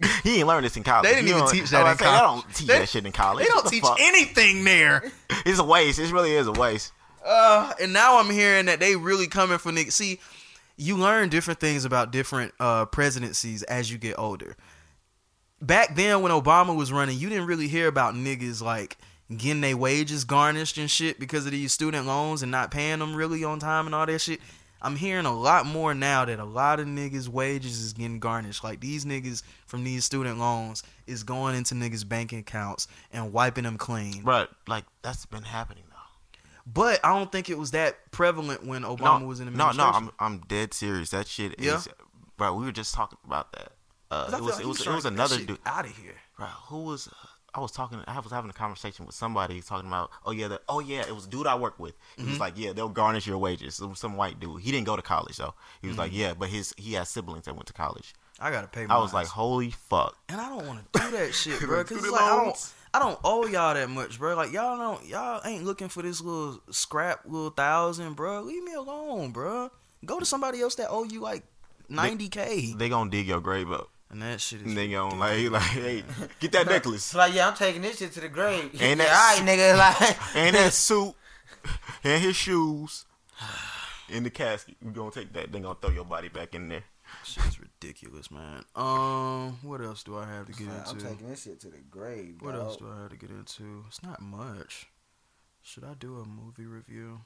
He ain't learned this in college. They didn't You even teach that was in saying, college. don't teach They- that shit in college. They don't the teach fuck? anything there. It's a waste. It really is a waste. Uh, and now I'm hearing that they really coming for niggas. See, you learn different things about different uh presidencies as you get older. Back then, when Obama was running, you didn't really hear about niggas like getting their wages garnished and shit because of these student loans and not paying them really on time and all that shit. I'm hearing a lot more now that a lot of niggas' wages is getting garnished. Like these niggas from these student loans is going into niggas' bank accounts and wiping them clean. Right. like that's been happening though. But I don't think it was that prevalent when Obama was in the no, no. I'm I'm dead serious. That shit Yeah? is, bro. We were just talking about that. Uh, it was like it was it was to get another dude. out of here. Bro, who was? Uh, I was talking. I was having a conversation with somebody talking about. Oh yeah, the, oh yeah, it was a dude I work with. He Mm-hmm. was like, yeah, they'll garnish your wages. It was some white dude. He didn't go to college though. He was Mm-hmm. like, yeah, but his he has siblings that went to college. I gotta pay. I was like, holy fuck. and I don't want to do that shit, bro. Cause like I don't. I don't owe y'all that much, bro. Like y'all don't, y'all ain't looking for this little scrap, little thousand, bro. Leave me alone, bro. Go to somebody else that owe you like ninety k, They gonna dig your grave up. And that shit is. And they gonna like like, hey, get that necklace It's like, yeah, I'm taking this shit to the grave. Ain't yeah, that- all right, nigga. Like, and that suit and his shoes in the casket. We gonna take that. They gonna throw your body back in there. Shit's ridiculous, man. Um, what else do I have to get into? I'm taking this shit to the grave. What dog. else do I have to get into? It's not much. Should I do a movie review?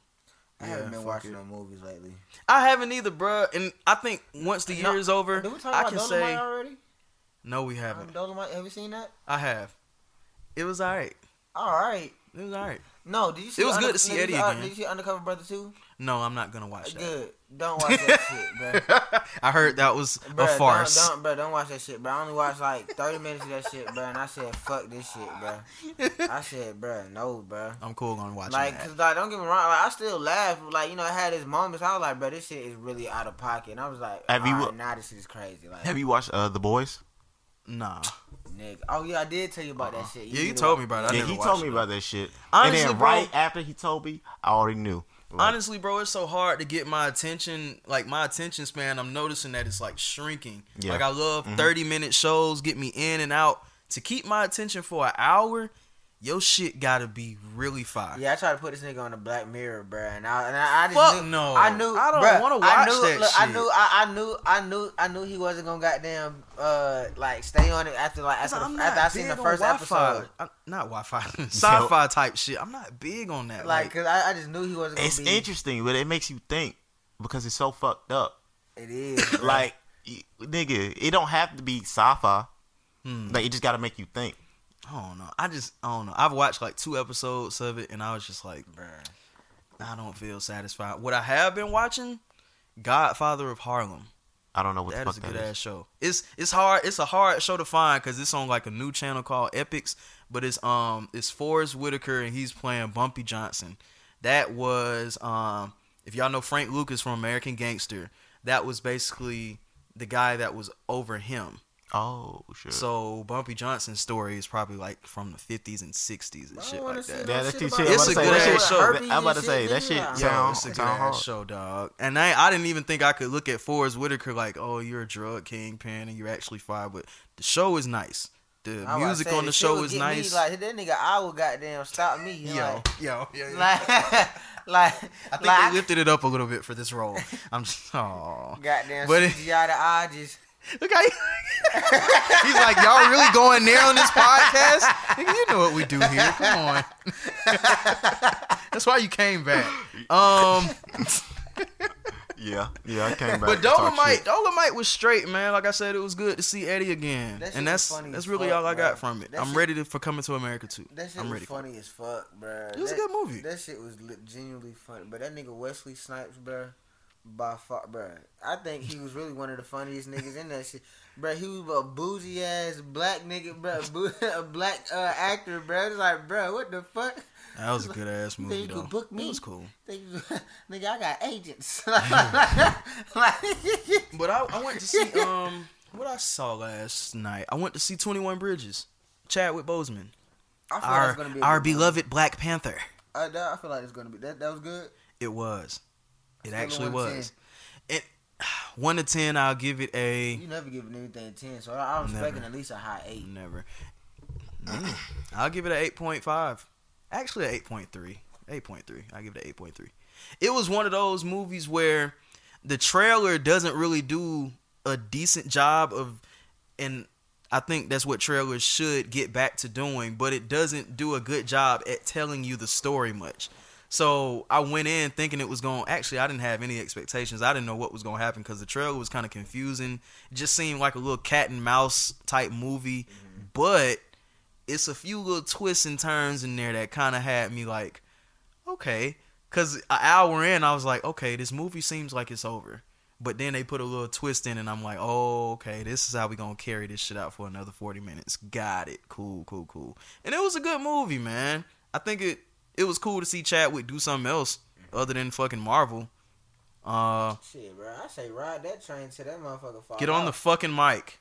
I haven't Yeah, been watching it. no movies lately. I haven't either, bruh. And I think once the No, year is over, Did we talk I about can Dolomite say already? No, we Um, haven't. Dolomite, have you seen that? I have. It was alright. All right. It was alright. No, did you see? It was good to see did you Eddie again. Did you see Undercover Brother two? No, I'm not gonna watch that. Good. Don't watch that shit, bro. I heard that was Bruh, a farce. Don't, don't, bro, don't watch that shit, bro. I only watched like 30 minutes of that shit, bro, and I said, fuck this shit, bro. I said, bro, no, bro. I'm cool on watching Like, that. cause like, don't get me wrong, like I still laugh, like you know, I had his moments. I was like, bro, this shit is really out of pocket, and I was like, Have you- alright, now this is crazy, like, Have you watched uh, The Boys? Nah. nigga. Oh yeah, I did tell you about that shit. Yeah, you told me about it. I yeah, he told me about that shit. Honestly, and then bro- right after he told me, I already knew. Like, Honestly, bro, it's so hard to get my attention. Like my attention span, I'm noticing that it's like shrinking. Yeah. Like I love mm-hmm. 30 minute shows, get me in and out. To keep my attention for an hour, your shit gotta be really fire. Yeah, I tried to put this nigga on the Black Mirror, bro, and I, and I, I just Fuck knew, no. I knew, I don't bruh, wanna I watch knew, that look, I knew, I, I knew, I knew, I knew he wasn't gonna goddamn, uh, like stay on it after like after, I'm the, after I seen the first Wi-Fi. episode. I- not Wi-Fi, sci-fi type shit. I'm not big on that. Like, Like, cause I, I just knew he wasn't gonna it's be. interesting, but it makes you think because it's so fucked up. It is. Like, nigga, it don't have to be sci-fi. Hmm. Like, it just got to make you think. I don't know. I just I don't know. I've watched like two episodes of it, and I was just like, bruh. I don't feel satisfied. What I have been watching, Godfather of Harlem. I don't know what That is a good ass show. It's it's hard. It's a hard show to find because it's on like a new channel called Epix. But it's um it's Forest Whitaker and he's playing Bumpy Johnson. That was um if y'all know Frank Lucas from American Gangster. That was basically the guy that was over him. Oh, shit. So Bumpy Johnson's story is probably like from the fifties and sixties and shit like see that. Yeah, that's shit too about shit. It's a good ass show. I'm about to say, that shit Nah. Yo, sound- it's a good ass show, dog. And I, I didn't even think I could look at Forest Whitaker like, oh, you're a drug kingpin and you're actually fine. But the show is nice. The I music say, on the show is nice. Me, like that nigga, I would goddamn stop me. yo, Like, yo, yeah, yeah. like, like, I think like, they lifted it up a little bit for this role. I'm just, oh, goddamn But it- CGI the eye just. Look how he- he's like, y'all really going there on this podcast? Nigga, you know what we do here. Come on. That's why you came back. Um. yeah, yeah, I came back. But Dolomite. Dolomite was straight, man. Like I said, it was good to see Eddie again, That and that's funny that's really fuck, all I got from it. That I'm shit- ready to, for coming to America too. That shit I'm was ready. for funny as fuck, bro. It was a good movie. That shit was genuinely funny. But that nigga Wesley Snipes, bro, by far, bro. I think he was really one of the funniest niggas in that shit, bro. He was a boozy ass black nigga, bro, boo- a black uh, actor, bro. It's like, bro, what the fuck? That was a good ass Think movie you though. could book me? It was cool. Think nigga, I got agents. But I, I went to see um what I saw last night. I went to see Twenty One Bridges, Chadwick Boseman, I feel like our it's gonna be our beloved Black Panther. I, I feel like it's gonna be that. That was good. It was. It actually was. It one to ten. I'll give it a You never give anything ten, so I, I'm Never. expecting at least a high eight. Never. Mm. I'll give it an 8.5. Actually, an 8.3. 8.3. I'll give it an 8.3. It was one of those movies where the trailer doesn't really do a decent job of, and I think that's what trailers should get back to doing, but it doesn't do a good job at telling you the story much. So I went in thinking it was going. Actually, I didn't have any expectations. I didn't know what was going to happen because the trailer was kind of confusing. It just seemed like a little cat and mouse type movie, mm-hmm. but it's a few little twists and turns in there that kind of had me like, okay. Because an hour in, I was like, okay, this movie seems like it's over. But then they put a little twist in, and I'm like, oh, okay, this is how we gonna carry this shit out for another 40 minutes. Got it. Cool, cool, cool. And it was a good movie, man. I think it it was cool to see Chadwick do something else other than fucking Marvel. Uh, Shit, bro. I say ride that train till that motherfucker fall get on the fucking mic.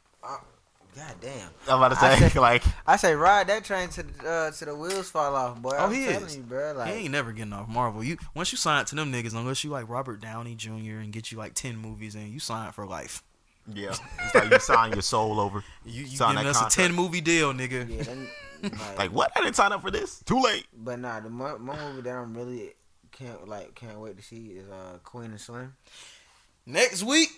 God damn. I'm about to I say, like, I say ride that train to the uh, to the wheels fall off, boy. Oh, I'm he telling is. you, bro. Like, he ain't never getting off Marvel. You once you sign it to them niggas, unless you like Robert Downey Jr. and get you like ten movies in, you sign for life. yeah, it's like you sign your soul over. You, you Sign giving that us contract. a ten movie deal, nigga. yeah, then, like, Like, what? I didn't sign up for this. Too late. But nah, the mo- my movie that I'm really can't like can't wait to see is uh Queen and Slim. Next week,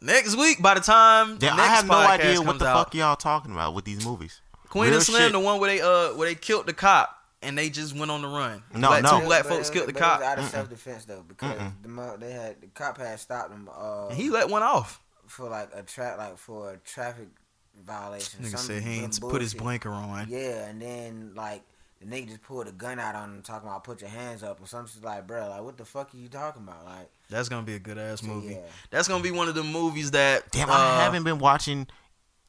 next week. By the time the Yeah, I have no idea what the out, fuck y'all talking about with these movies. Queen Real and Slim, shit. the one where they uh where they killed the cop and they just went on the run. No, black, no. Two black But folks it- killed the but it was cop, out of self defense though because the mo- they had the cop had stopped them uh and he let one off. for like a tra- like for a traffic violation. Nigga some said he ain't put his bullshit. blanker on. Yeah, and then like the nigga just pulled a gun out on him, talking about put your hands up or something. She's like, bro, like what the fuck are you talking about? Like, That's gonna be a good ass movie. yeah. That's gonna be one of the movies that Damn, uh, I haven't been watching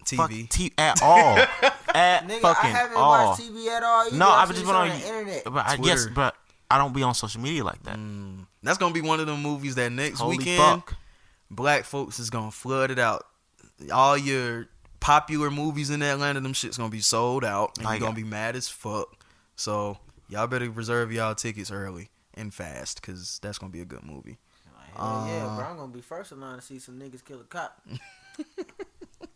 fuck TV. t- at all. at nigga, fucking I haven't all. watched TV at all. Either. No, I I've just just been on, the internet. But I guess, but I don't be on social media like that. That's gonna be one of the movies that next Holy weekend fuck! black folks is gonna flood it out. All your popular movies in Atlanta, them shit's gonna be sold out, and you're gonna be mad as fuck. So y'all better reserve y'all tickets early and fast, cause that's gonna be a good movie. Hell yeah, Uh, bro, I'm gonna be first in line to see some niggas kill a cop.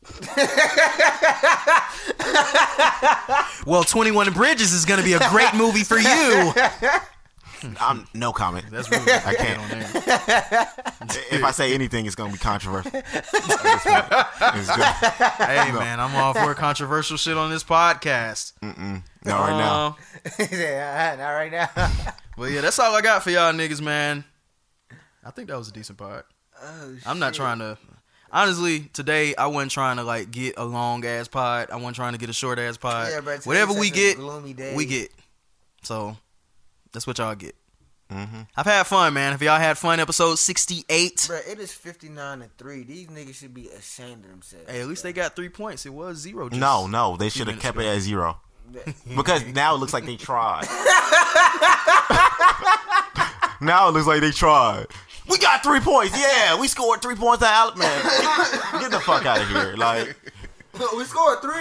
Well, Twenty One Bridges is gonna be a great movie for you. I'm no comment. That's really I can't. if I say anything, it's gonna be controversial. It's good. Hey man, I'm all for controversial shit on this podcast. No, right now. Uh, yeah, not right now. But yeah, that's all I got for y'all niggas, man. I think that was a decent part. Oh, I'm not trying to. Honestly, today I wasn't trying to like get a long ass pod. I wasn't trying to get a short ass pod. Yeah, bro, Whatever we get, we get. So that's what y'all get. Mm-hmm. I've had fun, man. Have y'all had fun? Episode 68. Bro, it is 59 to 3. These niggas should be ashamed of themselves. Hey, at least they got three points. It was zero. just- No, no, they should have minutes kept it at zero. Because now it looks like they tried. now it looks like they tried. We got three points. Yeah, we scored three points at Alabama. Get, get the fuck out of here. Like, we scored 3.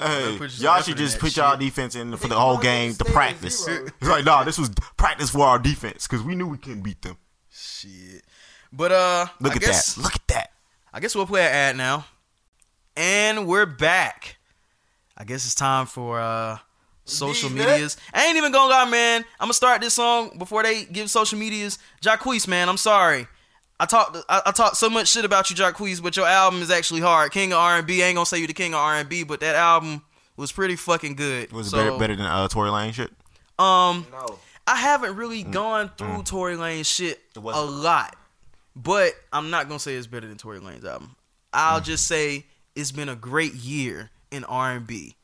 hey, y'all should just put y'all defense in for the whole game they to practice. It's like, nah, this was practice for our defense because we knew we couldn't beat them. Shit. But uh, Look I at guess, that. Look at that. I guess we'll play an ad now. And we're back. I guess it's time for uh social Indeed, man. medias. I ain't even gonna lie, man. I'm gonna start this song before they give social medias. Jacquees, man, I'm sorry. I talked I, I talked so much shit about you, Jacquees, but your album is actually hard. King of R&B. Ain't gonna say you the king of R&B, but that album was pretty fucking good. Was it better, better than uh, Tory Lanez shit? Um, No. I haven't really gone through Tory Lanez shit a lot, but I'm not gonna say it's better than Tory Lanez album. I'll just say it's been a great year in R&B.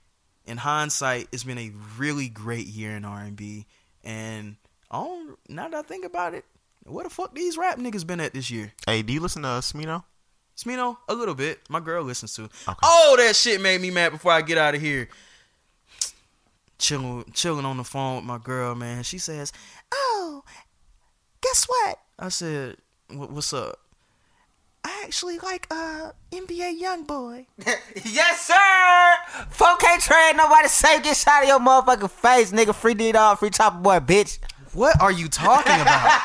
In hindsight, it's been a really great year in R&B. And oh, now that I think about it, where the fuck these rap niggas been at this year? Hey, do you listen to uh, Smino? Smino, a little bit. My girl listens to. Okay. Oh, that shit made me mad before I get out of here. Chilling, chilling on the phone with my girl, man. She says, "Oh, guess what?" I said, "What's up?" I actually like uh NBA YoungBoy. yes, sir. 4K trade, nobody say get shot in your motherfucking face, nigga. Free D dog, free chopper boy, bitch. What are you talking about?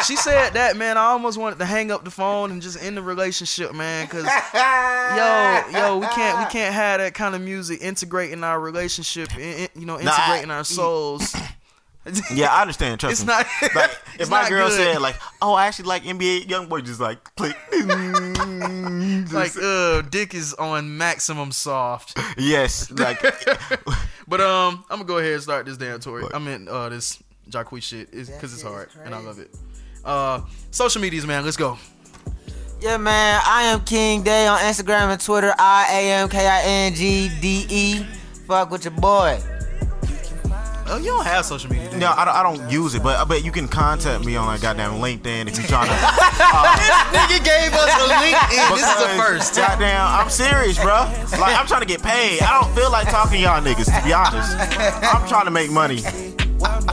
she said that, man. I almost wanted to hang up the phone and just end the relationship, man. Cause yo, yo, we can't, we can't have that kind of music integrating our relationship, in, in- you know, Nah, I- integrating our souls. Yeah, I understand. Trust It's me. not- Like, it's if my girl good. said like, "Oh, I actually like NBA YoungBoy," just like click. like, uh, dick is on maximum soft. yes, like But um, I'm gonna go ahead and start this damn tour. I mean, uh, this Jacquees shit is because it's shit is hard and I love it. Uh, social medias, man. Let's go. Yeah, man. I am King Day on Instagram and Twitter. I A M K I N G D E. Fuck with your boy. Oh, you don't have social media. do no, I don't, I don't use it, but but you can contact me on like goddamn LinkedIn if you're trying to. Uh, this nigga gave us a LinkedIn. this is the first. Goddamn, I'm serious, bro. Like I'm trying to get paid. I don't feel like talking to y'all niggas, to be honest. I'm trying to make money.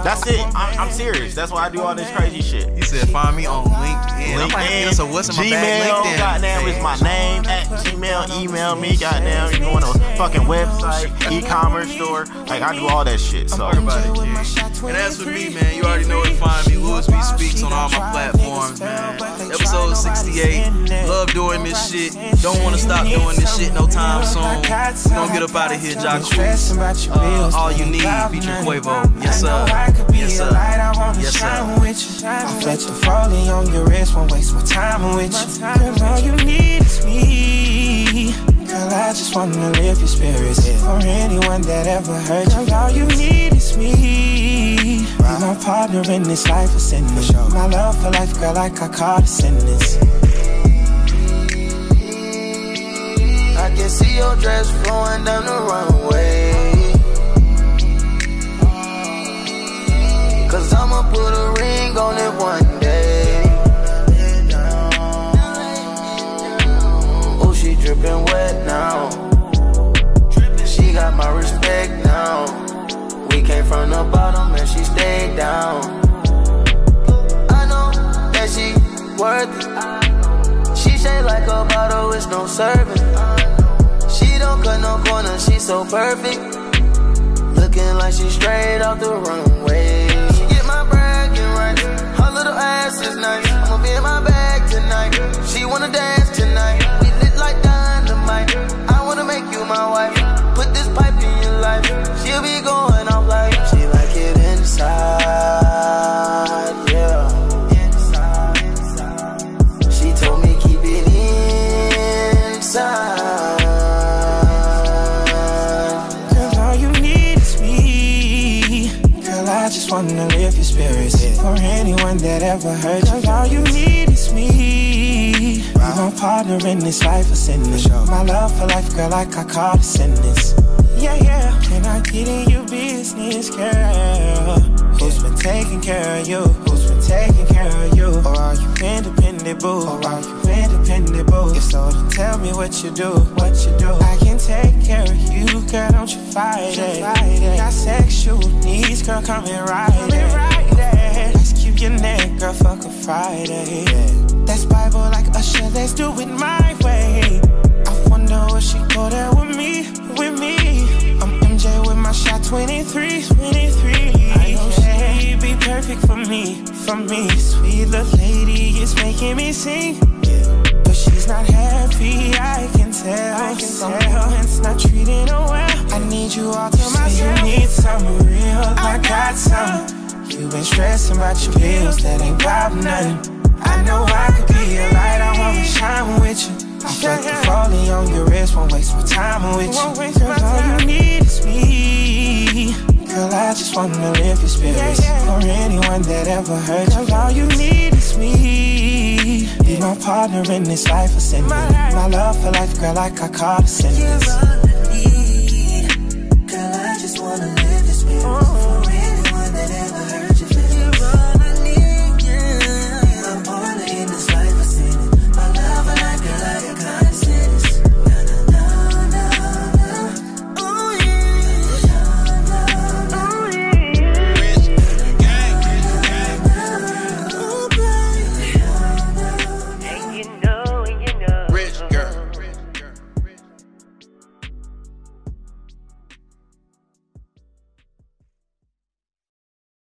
That's it. I'm, I'm serious. That's why I do all this crazy shit. He said, "Find me on LinkedIn." I might have to get us a what's in my Gmail, bag LinkedIn. goddamn, is my name at Gmail. Email me, goddamn. You go on a fucking website, e-commerce store. Like I do all that shit. So Talk about it, kid. And as for me, man, you already know where to find me. Louis B Speaks on all my platforms, man. Episode 68. Love doing this shit. Don't want to stop doing this shit no time soon. Don't get up out of here, Jacquees. Uh, all you need, featuring Quavo. Yes, sir. Yes, sir. Yes, sir. With you. I flex the rolling on your wrist, won't waste my time with you. Girl, all you need is me. Girl, I just wanna lift your spirits for anyone that ever hurt you. Girl, all you need is me. Be my partner in this life of sinning. My love for life, girl, like I caught a sentence. I can see your dress flowing down the runway. Put a ring on it one day. Oh, she dripping wet now. She got my respect now. We came from the bottom and she stayed down. I know that she worth it. She shaped like a bottle, it's no serving. She don't cut no corners, she so perfect. Looking like she straight off the runway. Ass is nice. I'ma be in my bag tonight. She wanna dance tonight. We lit like dynamite. I wanna make you my wife. Put this pipe in your life. She'll be going anyone that ever hurt you, all you need is me. Be my partner in this life of sinning. My love for life, girl, like I call it sentence. Yeah, yeah. Can I get in your business, girl? Who's been taking care of you? Who's been taking care of you? Or are you independent, boo? Or are you independent, boo? If so, then tell me what you do, what you do. I can take care of you, girl, don't you fight it. Got sexual needs, girl, come and ride it. Neck, girl, fuck a Friday. That's Bible like Usher, let's do it my way. I wonder if she go there with me, with me. I'm MJ with my shot 23, 23. I know she'd be perfect for me, for me. Sweet little lady is making me sing. But she's not happy, I can tell. I can Someone's not treating her well. I need you all to myself. You need some real, I got some. You been stressing about your bills, that ain't about nothing. I know I could be a light, I wanna shine with you. I felt the falling on your wrist, won't waste my time with you. Girl, all you need is me. Girl, I just wanna lift your spirits. For anyone that ever hurt you, Girl, all you need is me. Be my partner in this life of sin. My love for life, girl, like I call it sentence.